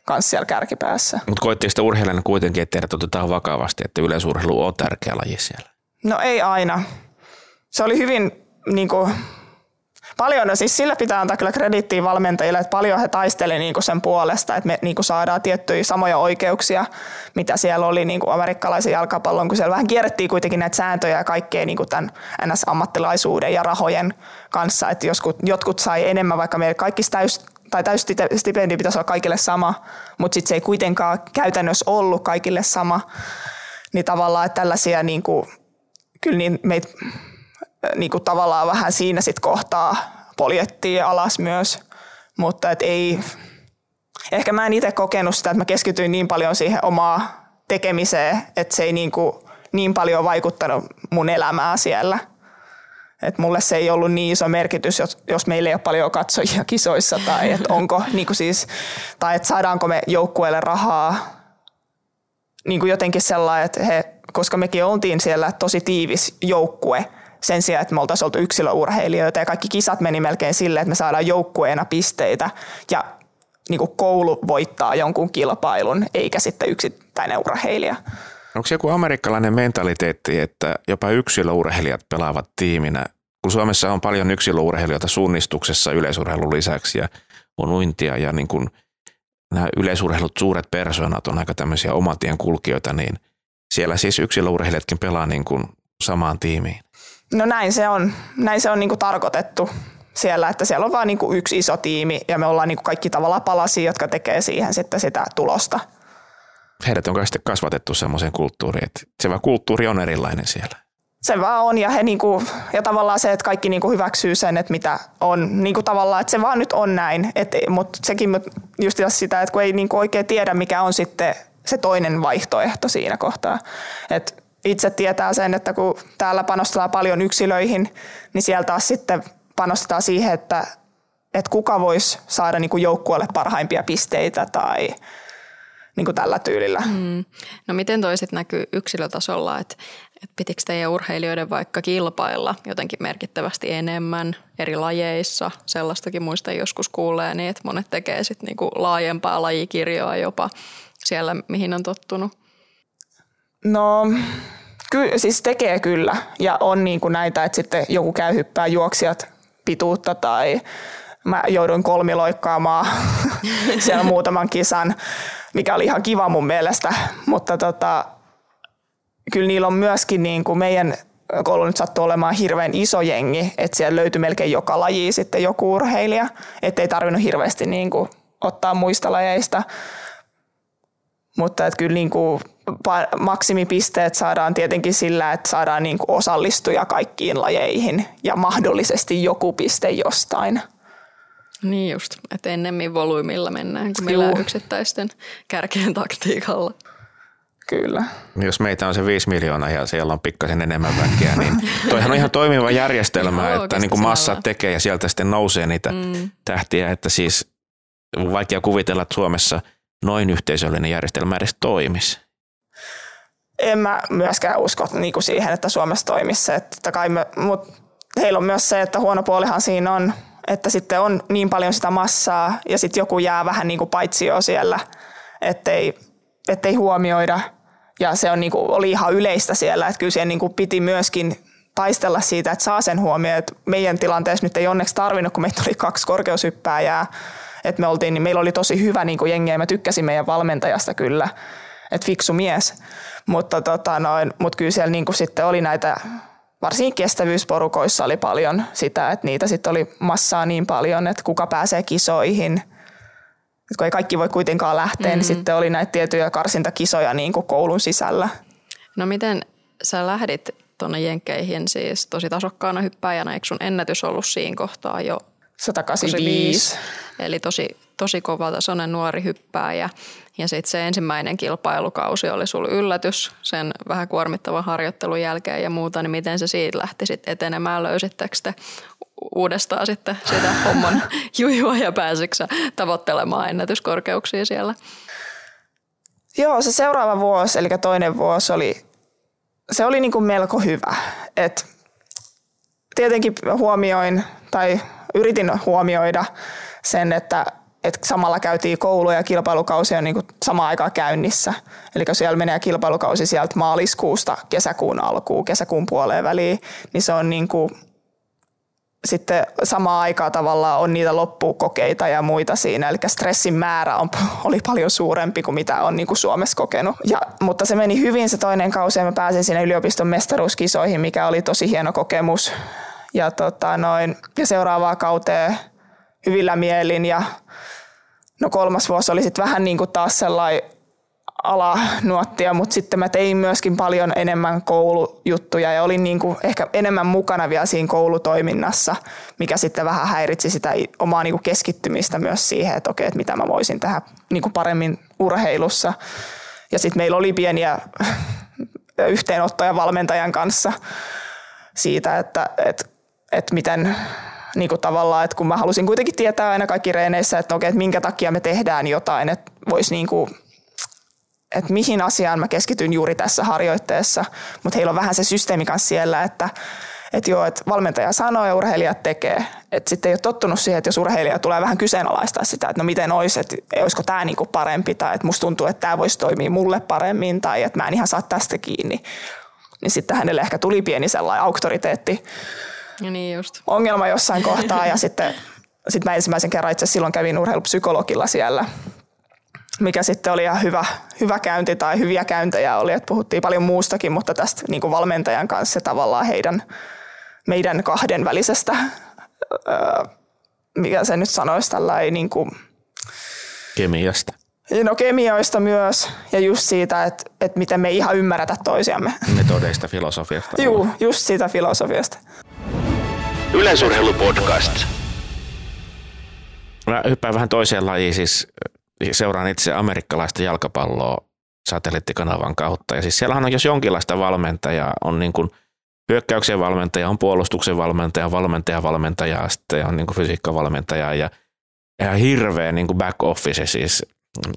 kanssa siellä kärkipäässä. Mutta koitteko sitä urheilijana kuitenkin, että teidät otetaan vakavasti, että yleisurheilu on tärkeä laji siellä? No ei aina. Se oli hyvin niin kuin, paljon, no siis sillä pitää antaa kyllä krediittiä valmentajille, että paljon he taistelivat niin sen puolesta, että me niin kuin saadaan tiettyjä samoja oikeuksia, mitä siellä oli niin kuin amerikkalaisen jalkapallon, kun siellä vähän kierrettiin kuitenkin näitä sääntöjä ja kaikkea niin kuin tämän NS-ammattilaisuuden ja rahojen kanssa, että joskus, jotkut sai enemmän, vaikka meillä kaikki täys, tai täysstipendi pitäisi olla kaikille sama, mutta sitten se ei kuitenkaan käytännössä ollut kaikille sama, niin tavallaan että tällaisia niin kuin, kyllä niin meitä niin kuin tavallaan vähän siinä sit kohtaa poljettiin alas myös, mutta et ei, ehkä mä en itse kokenut sitä, että mä keskityin niin paljon siihen omaa tekemiseen, että se ei niin, kuin, niin paljon vaikuttanut mun elämää siellä. Et mulle se ei ollut niin iso merkitys, jos, jos meillä ei ole paljon katsojia kisoissa tai että onko niin kuin siis, tai että saadaanko me joukkueelle rahaa. Niin kuin jotenkin sellainen, että he, koska mekin oltiin siellä tosi tiivis joukkue, sen sijaan, että me oltaisiin oltu yksilöurheilijoita ja kaikki kisat meni melkein silleen, että me saadaan joukkueena pisteitä ja niin kuin koulu voittaa jonkun kilpailun, eikä sitten yksittäinen urheilija. Onko se joku amerikkalainen mentaliteetti, että jopa yksilöurheilijat pelaavat tiiminä? Kun Suomessa on paljon yksilöurheilijoita suunnistuksessa yleisurheilun lisäksi ja on uintia ja niin kuin nämä yleisurheilut suuret persoonat on aika tämmöisiä omatien kulkijoita, niin siellä siis yksilöurheilijatkin pelaa niin kuin samaan tiimiin. No näin se on, näin se on niin kuin tarkoitettu siellä, että siellä on vain niin kuin yksi iso tiimi ja me ollaan niin kuin kaikki tavallaan palasia, jotka tekee siihen sitten sitä tulosta. Heidät on sitten kasvatettu semmoiseen kulttuuriin, että se vaan kulttuuri on erilainen siellä. Se vaan on ja, he niinku, ja tavallaan se, että kaikki niinku hyväksyy sen, että mitä on. Niinku tavallaan, että se vaan nyt on näin. Mutta sekin just sitä, että kun ei niinku oikein tiedä, mikä on sitten se toinen vaihtoehto siinä kohtaa. Että itse tietää sen, että kun täällä panostetaan paljon yksilöihin, niin sieltä taas sitten panostetaan siihen, että, että kuka voisi saada niin kuin joukkueelle parhaimpia pisteitä tai niin kuin tällä tyylillä. Mm. No miten toiset näkyy yksilötasolla, että, että pitikö teidän urheilijoiden vaikka kilpailla jotenkin merkittävästi enemmän eri lajeissa? Sellaistakin muista joskus kuulee, niin että monet tekee sitten niin kuin laajempaa lajikirjoa jopa siellä, mihin on tottunut. No ky, siis tekee kyllä ja on niin kuin näitä, että sitten joku käy hyppää juoksijat pituutta tai mä jouduin kolmiloikkaamaan siellä muutaman kisan, mikä oli ihan kiva mun mielestä, mutta tota, kyllä niillä on myöskin niin kuin meidän koulu nyt sattuu olemaan hirveän iso jengi, että siellä löytyi melkein joka laji sitten joku urheilija, ettei tarvinnut hirveästi niin kuin ottaa muista lajeista. Mutta että kyllä niin kuin maksimipisteet saadaan tietenkin sillä, että saadaan niin kuin osallistuja kaikkiin lajeihin ja mahdollisesti joku piste jostain. Niin just, että ennemmin volyymilla mennään kuin millään yksittäisten kärkeen taktiikalla. Kyllä. Jos meitä on se 5 miljoonaa ja siellä on pikkasen enemmän väkeä, niin toihan on ihan toimiva järjestelmä, että niin kuin massa tekee ja sieltä sitten nousee niitä mm. tähtiä, että siis vaikea kuvitella, että Suomessa noin yhteisöllinen järjestelmä edes toimisi. En mä myöskään usko niin kuin siihen, että Suomessa toimisi se, että kai me, mutta heillä on myös se, että huono puolihan siinä on, että sitten on niin paljon sitä massaa ja sitten joku jää vähän niin kuin paitsio siellä, ettei, ettei huomioida. Ja se on niin kuin, oli ihan yleistä siellä, että kyllä siihen niin kuin piti myöskin taistella siitä, että saa sen huomioon. Että meidän tilanteessa nyt ei onneksi tarvinnut, kun meitä oli kaksi korkeushyppääjää. Että me oltiin, niin meillä oli tosi hyvä niin kuin jengi ja mä tykkäsin meidän valmentajasta kyllä, että fiksu mies. Mutta tota noin, mut kyllä siellä niin kuin sitten oli näitä varsinkin kestävyysporukoissa oli paljon sitä, että niitä sitten oli massaa niin paljon, että kuka pääsee kisoihin. Et kun ei kaikki voi kuitenkaan lähteä, mm-hmm. niin sitten oli näitä tiettyjä karsintakisoja niin kuin koulun sisällä. No miten sä lähdit tuonne Jenkkeihin siis tosi tasokkaana hyppääjänä, eikö sun ennätys ollut siinä kohtaa jo 185. Eli tosi, tosi kova tasoinen nuori hyppääjä. Ja sitten se ensimmäinen kilpailukausi oli sulla yllätys sen vähän kuormittavan harjoittelun jälkeen ja muuta, niin miten se siitä lähti sitten etenemään? Löysittekö te uudestaan sitten sitä homman jujua ja pääsitkö tavoittelemaan ennätyskorkeuksia siellä? Joo, se seuraava vuosi, eli toinen vuosi oli, se oli niin kuin melko hyvä. Et tietenkin huomioin tai yritin huomioida sen, että että samalla käytiin koulu ja kilpailukausi on niin kuin samaan aikaan käynnissä. Eli kun siellä menee kilpailukausi sieltä maaliskuusta kesäkuun alkuun, kesäkuun puoleen väliin, niin se on niin kuin sitten samaan aikaan tavallaan on niitä loppukokeita ja muita siinä, eli stressin määrä on, oli paljon suurempi kuin mitä on niin kuin Suomessa kokenut. Ja, mutta se meni hyvin se toinen kausi ja mä pääsin sinne yliopiston mestaruuskisoihin, mikä oli tosi hieno kokemus. Ja, tota noin, ja seuraavaa kauteen hyvillä mielin ja no kolmas vuosi oli sitten vähän niin kuin taas sellainen alanuottia, mutta sitten mä tein myöskin paljon enemmän koulujuttuja ja olin niin kuin ehkä enemmän mukana vielä siinä koulutoiminnassa, mikä sitten vähän häiritsi sitä omaa niin kuin keskittymistä myös siihen, että okei, että mitä mä voisin tehdä niin kuin paremmin urheilussa. Ja sitten meillä oli pieniä yhteenottoja valmentajan kanssa siitä, että, että, että miten niin kuin tavallaan, että kun mä halusin kuitenkin tietää aina kaikki reeneissä, että okei, että minkä takia me tehdään jotain, että voisi niin kuin, että mihin asiaan mä keskityn juuri tässä harjoitteessa, mutta heillä on vähän se systeemi kanssa siellä, että että joo, että valmentaja sanoo ja urheilijat tekee. Että sitten ei ole tottunut siihen, että jos urheilija tulee vähän kyseenalaistaa sitä, että no miten olisi, että olisiko tämä niinku parempi tai että musta tuntuu, että tämä voisi toimia mulle paremmin tai että mä en ihan saa tästä kiinni. Niin sitten hänelle ehkä tuli pieni sellainen auktoriteetti ja niin just. ongelma jossain kohtaa ja sitten sit mä ensimmäisen kerran itse silloin kävin urheilupsykologilla siellä, mikä sitten oli ihan hyvä, hyvä käynti tai hyviä käyntejä oli, että puhuttiin paljon muustakin, mutta tästä niin kuin valmentajan kanssa tavallaan heidän, meidän kahden välisestä, öö, mikä se nyt sanoisi, tällainen niin kuin, Kemiasta. No kemioista myös ja just siitä, että, että miten me ei ihan ymmärretä toisiamme. Metodeista, filosofiasta. Joo, just siitä filosofiasta. Yleisurheilupodcast. Mä hyppään vähän toiseen lajiin, siis seuraan itse amerikkalaista jalkapalloa satelliittikanavan kautta. Ja siis siellähän on jos jonkinlaista valmentajaa, on niin kuin hyökkäyksen valmentaja, on puolustuksen valmentaja, valmentaja, valmentaja, sitten on niin kuin fysiikkavalmentaja ja ihan hirveä niin kuin back office, siis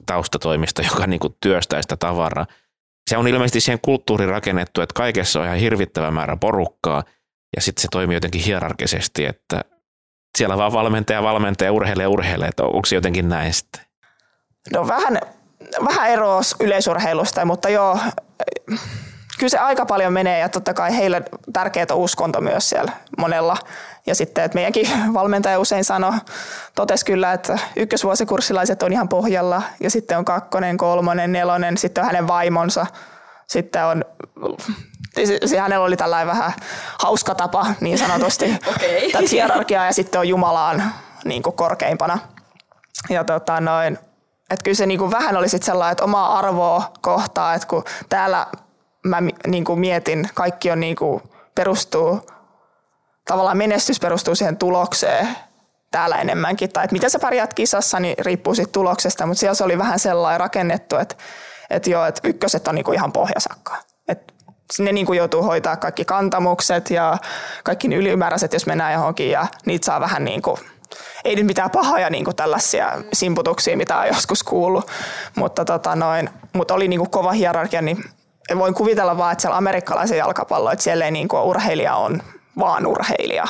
taustatoimisto, joka niin kuin työstää sitä tavaraa. Se on ilmeisesti siihen kulttuuriin rakennettu, että kaikessa on ihan hirvittävä määrä porukkaa – ja sitten se toimii jotenkin hierarkisesti, että siellä vaan valmentaja, valmentaja, urheilija, urheilija, että onko se jotenkin näin sitten? No vähän, vähän eroa yleisurheilusta, mutta joo, kyllä se aika paljon menee ja totta kai heille tärkeää on uskonto myös siellä monella. Ja sitten, että meidänkin valmentaja usein sanoi, totesi kyllä, että ykkösvuosikurssilaiset on ihan pohjalla ja sitten on kakkonen, kolmonen, nelonen, sitten on hänen vaimonsa, sitten on se, hänellä oli tällainen vähän hauska tapa niin sanotusti okay. tätä hierarkiaa ja sitten on Jumalaan niin kuin korkeimpana. Ja tota noin, että kyllä se niin kuin vähän oli sitten sellainen, että omaa arvoa kohtaa, että kun täällä mä niin kuin mietin, kaikki on niin kuin perustuu, tavallaan menestys perustuu siihen tulokseen täällä enemmänkin, tai että miten sä pärjäät kisassa, niin riippuu siitä tuloksesta, mutta siellä se oli vähän sellainen rakennettu, että, että joo, että ykköset on niin kuin ihan pohjasakka. Että ne niin kuin joutuu hoitaa kaikki kantamukset ja kaikki ylimääräiset, jos mennään johonkin, ja niitä saa vähän niin kuin ei nyt mitään pahoja niin kuin tällaisia simputuksia, mitä on joskus kuullut, mutta, tota noin, mutta oli niin kova hierarkia, niin voin kuvitella vaan, että siellä amerikkalaisen jalkapallo, että siellä ei niin kuin urheilija on vaan urheilija.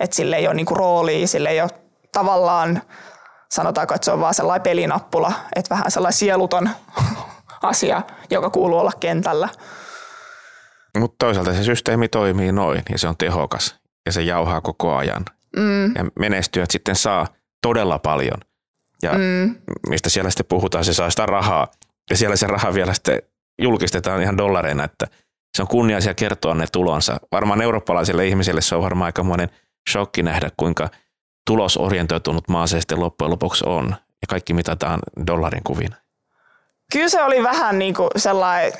Että sille ei ole niin kuin roolia, ei ole tavallaan, sanotaanko, että se on vaan sellainen pelinappula, että vähän sellainen sieluton asia, joka kuuluu olla kentällä. Mutta toisaalta se systeemi toimii noin ja se on tehokas ja se jauhaa koko ajan. Mm. Ja menestyöt sitten saa todella paljon. Ja mm. mistä siellä sitten puhutaan, se saa sitä rahaa. Ja siellä se raha vielä sitten julkistetaan ihan dollareina, että se on kunniaisia kertoa ne tulonsa. Varmaan eurooppalaisille ihmisille se on varmaan aikamoinen shokki nähdä, kuinka tulosorientoitunut maa se sitten loppujen lopuksi on. Ja kaikki mitataan dollarin kuvin. Kyllä se oli vähän niin kuin sellainen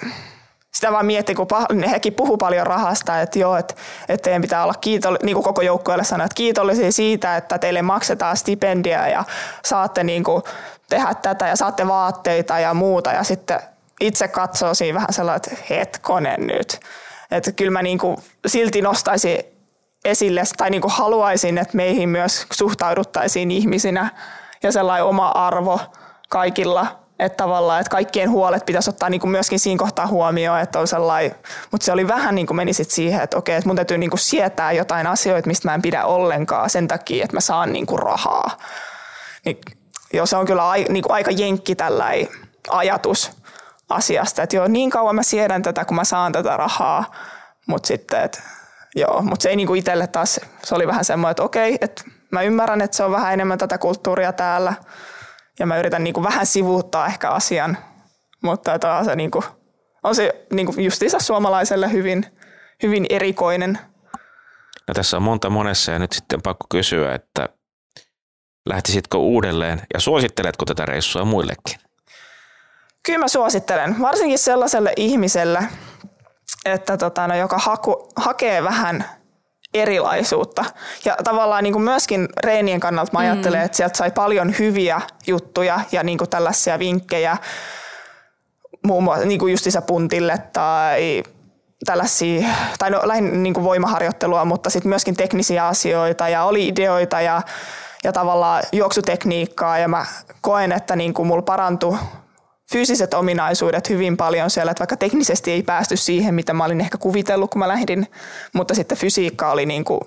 sitä vaan mietti, kun pah- hekin puhu paljon rahasta, että joo, että, että teidän pitää olla kiitollisia, niin kuin koko joukkueelle sanoi, että kiitollisia siitä, että teille maksetaan stipendia ja saatte niin kuin tehdä tätä ja saatte vaatteita ja muuta. Ja sitten itse katsoo siinä vähän sellainen, että hetkonen nyt. Että kyllä mä niin kuin silti nostaisin esille tai niin kuin haluaisin, että meihin myös suhtauduttaisiin ihmisinä ja sellainen oma arvo kaikilla että tavallaan, että kaikkien huolet pitäisi ottaa niin kuin myöskin siinä kohtaa huomioon, että on sellainen, mutta se oli vähän niin kuin meni sit siihen, että okei, että mun täytyy niin kuin sietää jotain asioita, mistä mä en pidä ollenkaan sen takia, että mä saan niin kuin rahaa. Niin, joo, se on kyllä ai, niin kuin aika jenkki tällainen ajatus asiasta, että joo, niin kauan mä siedän tätä, kun mä saan tätä rahaa, mutta sitten, että joo, mutta se ei niin kuin itselle taas, se oli vähän semmoinen, että okei, että mä ymmärrän, että se on vähän enemmän tätä kulttuuria täällä, ja mä yritän niin kuin vähän sivuuttaa ehkä asian, mutta tämä on se, niin kuin, on se niin kuin justiinsa suomalaiselle hyvin, hyvin erikoinen. No tässä on monta monessa ja nyt sitten pakko kysyä, että lähtisitkö uudelleen ja suositteletko tätä reissua muillekin? Kyllä mä suosittelen, varsinkin sellaiselle ihmiselle, että tota, no, joka haku, hakee vähän erilaisuutta. Ja tavallaan niin kuin myöskin reenien kannalta mä ajattelen, mm. että sieltä sai paljon hyviä juttuja ja niin kuin tällaisia vinkkejä muun muassa niin kuin justiinsa puntille tai tällaisia, tai no lähinnä niin kuin voimaharjoittelua, mutta sitten myöskin teknisiä asioita ja oli ideoita ja, ja tavallaan juoksutekniikkaa ja mä koen, että niin kuin mulla parantui fyysiset ominaisuudet hyvin paljon siellä, että vaikka teknisesti ei päästy siihen, mitä mä olin ehkä kuvitellut, kun mä lähdin, mutta sitten fysiikka oli niin kuin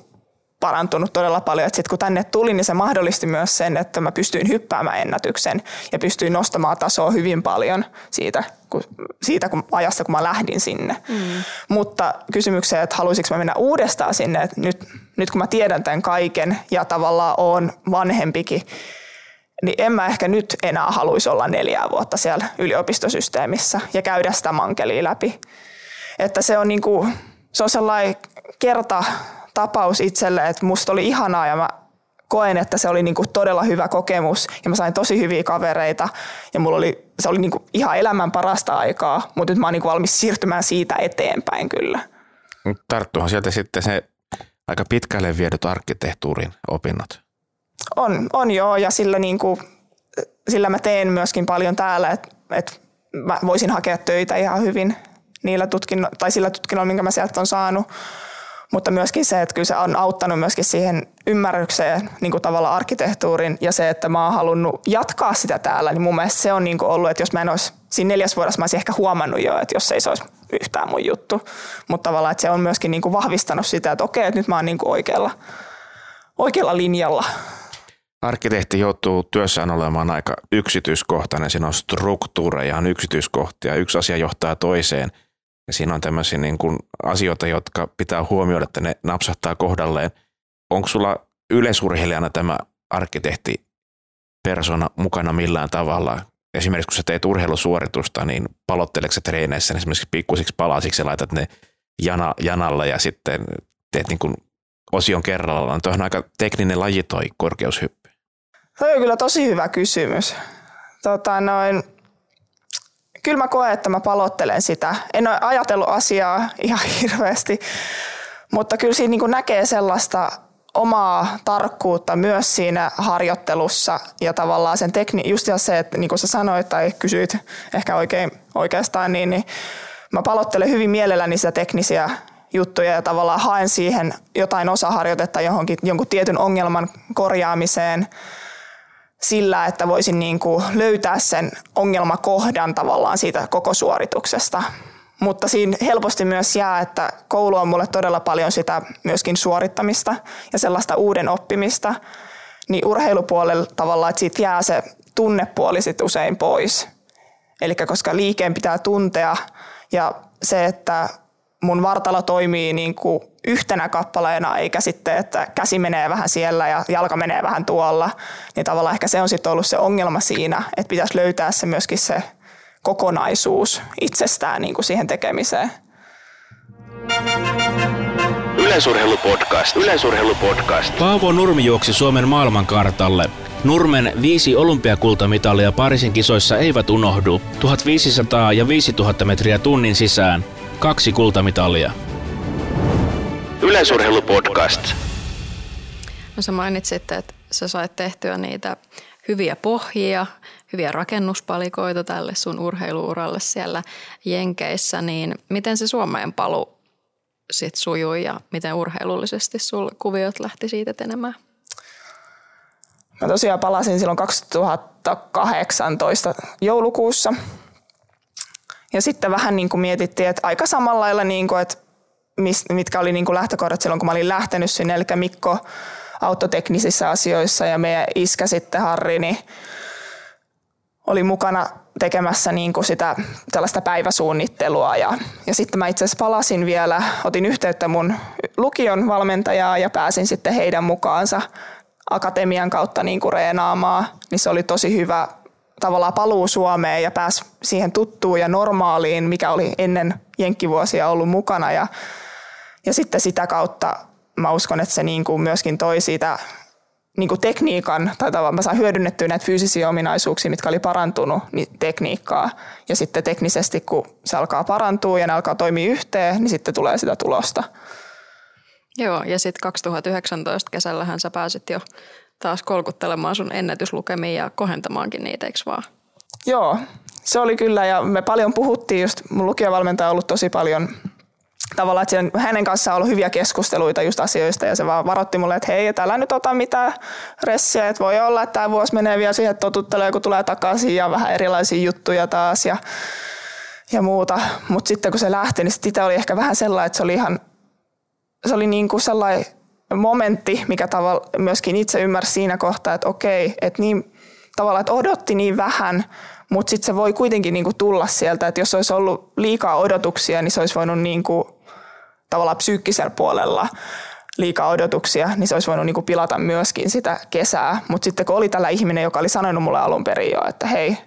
parantunut todella paljon. Sitten kun tänne tulin, niin se mahdollisti myös sen, että mä pystyin hyppäämään ennätyksen ja pystyin nostamaan tasoa hyvin paljon siitä, kun, siitä kun ajasta, kun mä lähdin sinne. Mm. Mutta kysymykseen, että haluaisinko mä mennä uudestaan sinne, että nyt, nyt kun mä tiedän tämän kaiken ja tavallaan on vanhempikin, niin en mä ehkä nyt enää haluaisi olla neljää vuotta siellä yliopistosysteemissä ja käydä sitä mankelia läpi. Että se on, niin kuin, se on sellainen kerta tapaus itselle, että musta oli ihanaa ja mä koen, että se oli niin kuin todella hyvä kokemus ja mä sain tosi hyviä kavereita ja mulla oli, se oli niin kuin ihan elämän parasta aikaa, mutta nyt mä oon niin valmis siirtymään siitä eteenpäin kyllä. Tarttuhan sieltä sitten se aika pitkälle viedyt arkkitehtuurin opinnot. On, on joo, ja sillä, niin kuin, sillä mä teen myöskin paljon täällä, että, että mä voisin hakea töitä ihan hyvin niillä tutkinno, tai sillä tutkinnolla, minkä mä sieltä on saanut. Mutta myöskin se, että kyllä se on auttanut myöskin siihen ymmärrykseen niin kuin tavallaan arkkitehtuurin ja se, että mä oon halunnut jatkaa sitä täällä, niin mun mielestä se on niin kuin ollut, että jos mä en olisi siinä neljäs vuodessa, mä olisin ehkä huomannut jo, että jos ei se olisi yhtään mun juttu. Mutta tavallaan, että se on myöskin niin kuin vahvistanut sitä, että okei, että nyt mä oon niin kuin oikealla, oikealla linjalla Arkkitehti joutuu työssään olemaan aika yksityiskohtainen. Siinä on struktuureja, on yksityiskohtia. Yksi asia johtaa toiseen. Ja siinä on tämmöisiä niin kuin asioita, jotka pitää huomioida, että ne napsahtaa kohdalleen. Onko sulla yleisurheilijana tämä arkkitehti persona mukana millään tavalla? Esimerkiksi kun sä teet urheilusuoritusta, niin palotteleeko sä treeneissä esimerkiksi pikkusiksi palasiksi ja laitat ne jana, janalle ja sitten teet niin kuin osion kerrallaan. Tuo on aika tekninen laji toi korkeushyppy. Toi on kyllä tosi hyvä kysymys. Tota noin, kyllä mä koen, että mä palottelen sitä. En ole ajatellut asiaa ihan hirveästi, mutta kyllä siinä niin näkee sellaista omaa tarkkuutta myös siinä harjoittelussa ja tavallaan sen tekni, just se, että niin kuin sä sanoit tai kysyit ehkä oikein, oikeastaan, niin, niin mä palottelen hyvin mielelläni sitä teknisiä juttuja ja tavallaan haen siihen jotain osaharjoitetta johonkin jonkun tietyn ongelman korjaamiseen sillä, että voisin niin kuin löytää sen ongelmakohdan tavallaan siitä koko suorituksesta. Mutta siinä helposti myös jää, että koulu on mulle todella paljon sitä myöskin suorittamista ja sellaista uuden oppimista. Niin urheilupuolella tavallaan, että siitä jää se tunnepuoli sit usein pois. Eli koska liikeen pitää tuntea ja se, että mun vartalo toimii niin kuin yhtenä kappaleena, eikä sitten, että käsi menee vähän siellä ja jalka menee vähän tuolla, niin tavallaan ehkä se on sitten ollut se ongelma siinä, että pitäisi löytää se myöskin se kokonaisuus itsestään niin kuin siihen tekemiseen. Yleisurheilupodcast. Yleisurheilupodcast. Paavo Nurmi juoksi Suomen maailmankartalle. Nurmen viisi olympiakultamitalia Pariisin kisoissa eivät unohdu. 1500 ja 5000 metriä tunnin sisään. Kaksi kultamitalia. Yleisurheilupodcast. No sä mainitsit, että sä sait tehtyä niitä hyviä pohjia, hyviä rakennuspalikoita tälle sun urheiluuralle siellä Jenkeissä, niin miten se Suomeen palu sit sujui ja miten urheilullisesti sul kuviot lähti siitä etenemään? Mä tosiaan palasin silloin 2018 joulukuussa. Ja sitten vähän niin kuin mietittiin, että aika samalla lailla, niin kuin, että mitkä oli niin kuin lähtökohdat silloin, kun mä olin lähtenyt sinne. Eli Mikko autoteknisissä asioissa ja meidän iskä sitten Harri, niin oli mukana tekemässä niin kuin sitä tällaista päiväsuunnittelua. Ja, ja sitten mä itse asiassa palasin vielä, otin yhteyttä mun lukion valmentajaa ja pääsin sitten heidän mukaansa akatemian kautta niin kuin reenaamaan. Niin se oli tosi hyvä tavallaan paluu Suomeen ja pääsi siihen tuttuun ja normaaliin, mikä oli ennen jenkkivuosia ollut mukana. Ja, ja sitten sitä kautta mä uskon, että se niin kuin myöskin toi siitä niin kuin tekniikan, tai tavallaan mä saan hyödynnettyä näitä fyysisiä ominaisuuksia, mitkä oli parantunut, niin tekniikkaa. Ja sitten teknisesti, kun se alkaa parantua ja ne alkaa toimia yhteen, niin sitten tulee sitä tulosta. Joo, ja sitten 2019 kesällähän sä pääsit jo taas kolkuttelemaan sun ennätyslukemia ja kohentamaankin niitä, eikö vaan? Joo, se oli kyllä, ja me paljon puhuttiin just, mun lukiovalmentaja on ollut tosi paljon tavallaan, että hänen kanssaan on ollut hyviä keskusteluita just asioista ja se vaan varoitti mulle, että hei, et älä nyt ota mitään ressiä, että voi olla, että tämä vuosi menee vielä siihen, että totuttelee, kun tulee takaisin ja vähän erilaisia juttuja taas ja, ja muuta. Mutta sitten kun se lähti, niin sitten oli ehkä vähän sellainen, että se oli ihan, se oli niin kuin sellainen momentti, mikä tavalla myöskin itse ymmärsi siinä kohtaa, että okei, että niin tavallaan, että odotti niin vähän, mutta sitten se voi kuitenkin niinku tulla sieltä, että jos olisi ollut liikaa odotuksia, niin se olisi voinut niinku tavallaan psyykkisellä puolella liikaa odotuksia, niin se olisi voinut niinku pilata myöskin sitä kesää. Mutta sitten kun oli tällä ihminen, joka oli sanonut mulle alun perin jo, että hei,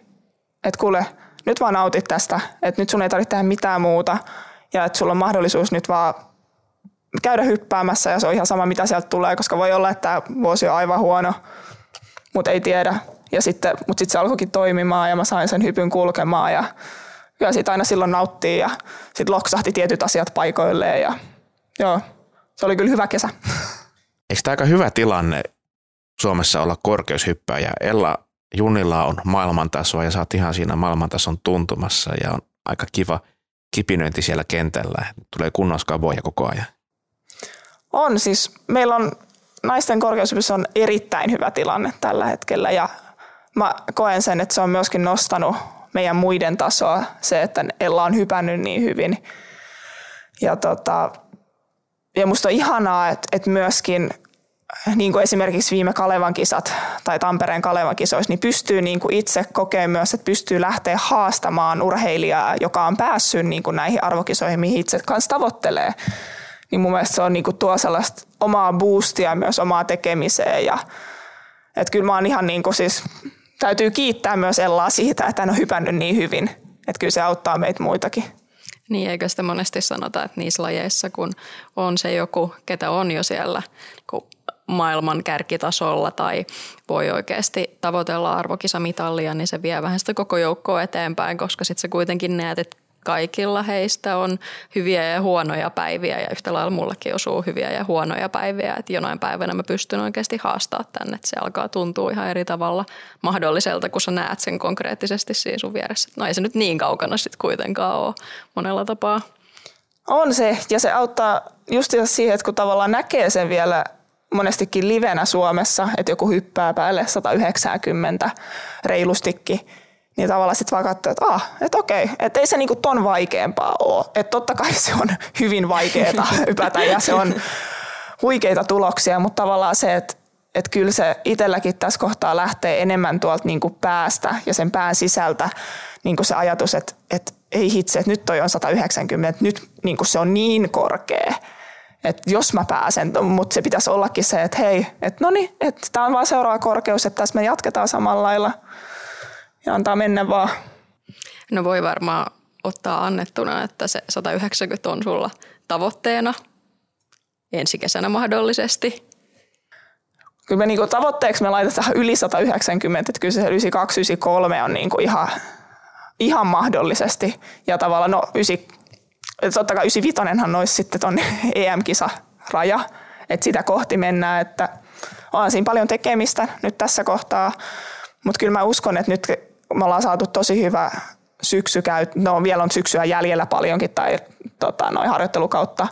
että kuule, nyt vaan nautit tästä, että nyt sun ei tarvitse tehdä mitään muuta ja että sulla on mahdollisuus nyt vaan käydä hyppäämässä ja se on ihan sama mitä sieltä tulee, koska voi olla, että tämä vuosi on aivan huono, mutta ei tiedä. Ja sitten, mutta sitten se alkoikin toimimaan ja mä sain sen hypyn kulkemaan ja kyllä siitä aina silloin nauttii ja sitten loksahti tietyt asiat paikoilleen ja joo, se oli kyllä hyvä kesä. Eikö tämä aika hyvä tilanne Suomessa olla korkeushyppäjä? Ella Junilla on maailmantasoa ja sä oot ihan siinä maailmantason tuntumassa ja on aika kiva kipinöinti siellä kentällä. Tulee kunnoskavoja koko ajan. On siis, meillä on naisten korkeushypyssä on erittäin hyvä tilanne tällä hetkellä ja mä koen sen, että se on myöskin nostanut meidän muiden tasoa, se, että Ella on hypännyt niin hyvin. Ja, tota, ja musta on ihanaa, että, että myöskin niin kuin esimerkiksi viime Kalevan kisat tai Tampereen Kalevan kisoissa, niin pystyy niin kuin itse kokemaan myös, että pystyy lähteä haastamaan urheilijaa, joka on päässyt niin kuin näihin arvokisoihin, mihin itse kanssa tavoittelee. Niin mun mielestä se on niin kuin tuo sellaista omaa boostia myös omaa tekemiseen. Ja, että kyllä mä oon ihan niin kuin siis täytyy kiittää myös Ellaa siitä, että hän on hypännyt niin hyvin. Että kyllä se auttaa meitä muitakin. Niin, eikö sitä monesti sanota, että niissä lajeissa, kun on se joku, ketä on jo siellä maailman kärkitasolla tai voi oikeasti tavoitella arvokisamitalia, niin se vie vähän sitä koko joukkoa eteenpäin, koska sitten sä kuitenkin näet, että kaikilla heistä on hyviä ja huonoja päiviä ja yhtä lailla mullekin osuu hyviä ja huonoja päiviä, että jonain päivänä mä pystyn oikeasti haastaa tänne, että se alkaa tuntua ihan eri tavalla mahdolliselta, kun sä näet sen konkreettisesti siinä sun vieressä. No ei se nyt niin kaukana sitten kuitenkaan ole monella tapaa. On se, ja se auttaa just siihen, että kun tavallaan näkee sen vielä monestikin livenä Suomessa, että joku hyppää päälle 190 reilustikin, niin tavallaan sitten vaan katsoo, että ah, että okei, että ei se niinku ton vaikeampaa ole. Että totta kai se on hyvin vaikeaa hypätä ja se on huikeita tuloksia, mutta tavallaan se, että että kyllä se itselläkin tässä kohtaa lähtee enemmän tuolta niinku päästä ja sen pään sisältä niinku se ajatus, että, että ei hitse, että nyt toi on 190, että nyt niinku se on niin korkea, että jos mä pääsen, mutta se pitäisi ollakin se, että hei, että no niin, että tämä on vaan seuraava korkeus, että tässä me jatketaan samalla lailla – ja antaa mennä vaan. No voi varmaan ottaa annettuna, että se 190 on sulla tavoitteena ensi kesänä mahdollisesti. Kyllä me niinku tavoitteeksi me laitetaan yli 190, että kyllä se 9293 on niinku ihan, ihan mahdollisesti. Ja tavallaan no 9, totta kai 95 olisi sitten tuon EM-kisa-raja, että sitä kohti mennään, että on siinä paljon tekemistä nyt tässä kohtaa. Mutta kyllä mä uskon, että nyt me ollaan saatu tosi hyvä syksy käy, no vielä on syksyä jäljellä paljonkin tai tota, noin harjoittelukautta,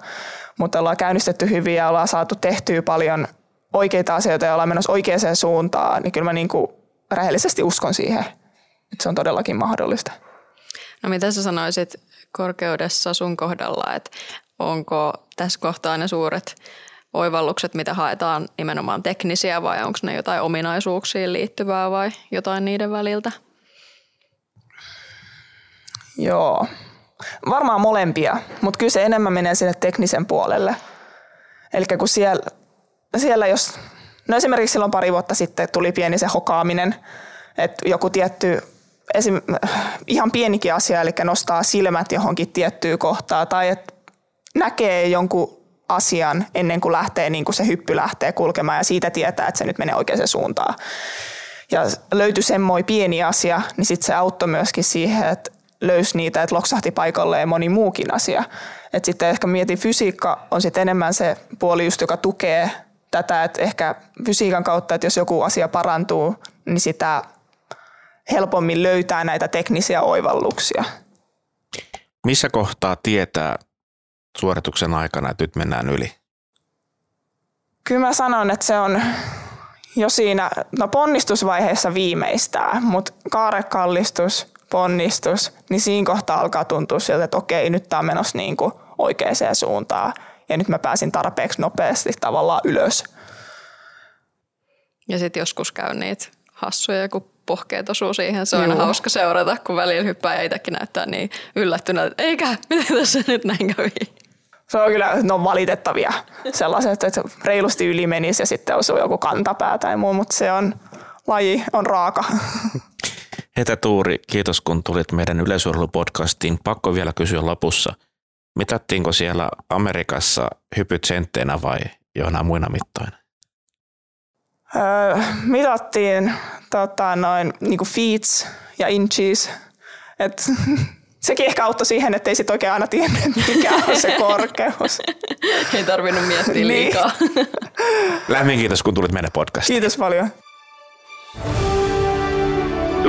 mutta ollaan käynnistetty hyvin ja ollaan saatu tehtyä paljon oikeita asioita ja ollaan menossa oikeaan suuntaan, niin kyllä mä niin kuin rehellisesti uskon siihen, että se on todellakin mahdollista. No mitä sä sanoisit korkeudessa sun kohdalla, että onko tässä kohtaa ne suuret oivallukset, mitä haetaan nimenomaan teknisiä vai onko ne jotain ominaisuuksiin liittyvää vai jotain niiden väliltä? Joo, varmaan molempia, mutta kyllä se enemmän menee sinne teknisen puolelle. Eli kun siellä, siellä jos, no esimerkiksi silloin pari vuotta sitten tuli pieni se hokaaminen, että joku tietty, esim, ihan pienikin asia, eli nostaa silmät johonkin tiettyyn kohtaan, tai että näkee jonkun asian ennen kuin lähtee, niin kuin se hyppy lähtee kulkemaan ja siitä tietää, että se nyt menee oikeaan suuntaan. Ja löytyi semmoinen pieni asia, niin sitten se auttoi myöskin siihen, että löysi niitä, että loksahti paikalleen moni muukin asia. Et sitten ehkä mietin, fysiikka on sitten enemmän se puoli just, joka tukee tätä, että ehkä fysiikan kautta, että jos joku asia parantuu, niin sitä helpommin löytää näitä teknisiä oivalluksia. Missä kohtaa tietää suorituksen aikana, että nyt mennään yli? Kyllä mä sanon, että se on jo siinä no ponnistusvaiheessa viimeistään, mutta kaarekallistus, ponnistus, niin siinä kohtaa alkaa tuntua siltä, että okei, nyt tämä on menossa niin kuin oikeaan suuntaan ja nyt mä pääsin tarpeeksi nopeasti tavallaan ylös. Ja sitten joskus käy niitä hassuja, kun pohkeet osuu siihen. Se on aina hauska seurata, kun välillä hyppää ja itsekin näyttää niin yllättynä, että eikä, miten tässä nyt näin kävi. Se on kyllä, ne on valitettavia sellaiset, että reilusti yli menisi ja sitten osuu joku kantapää tai muu, mutta se on, laji on raaka. Hetä Tuuri, kiitos kun tulit meidän yleisurheilupodcastiin. Pakko vielä kysyä lopussa. Mitattiinko siellä Amerikassa hypyt sentteinä vai jonain muina mittoina? Öö, mitattiin tota, noin niin feets ja inches. Et, sekin ehkä auttoi siihen, että ei sit oikein aina tiennyt, mikä on se korkeus. ei tarvinnut miettiä niin. liikaa. Lämmin kiitos, kun tulit meidän podcastiin. Kiitos paljon.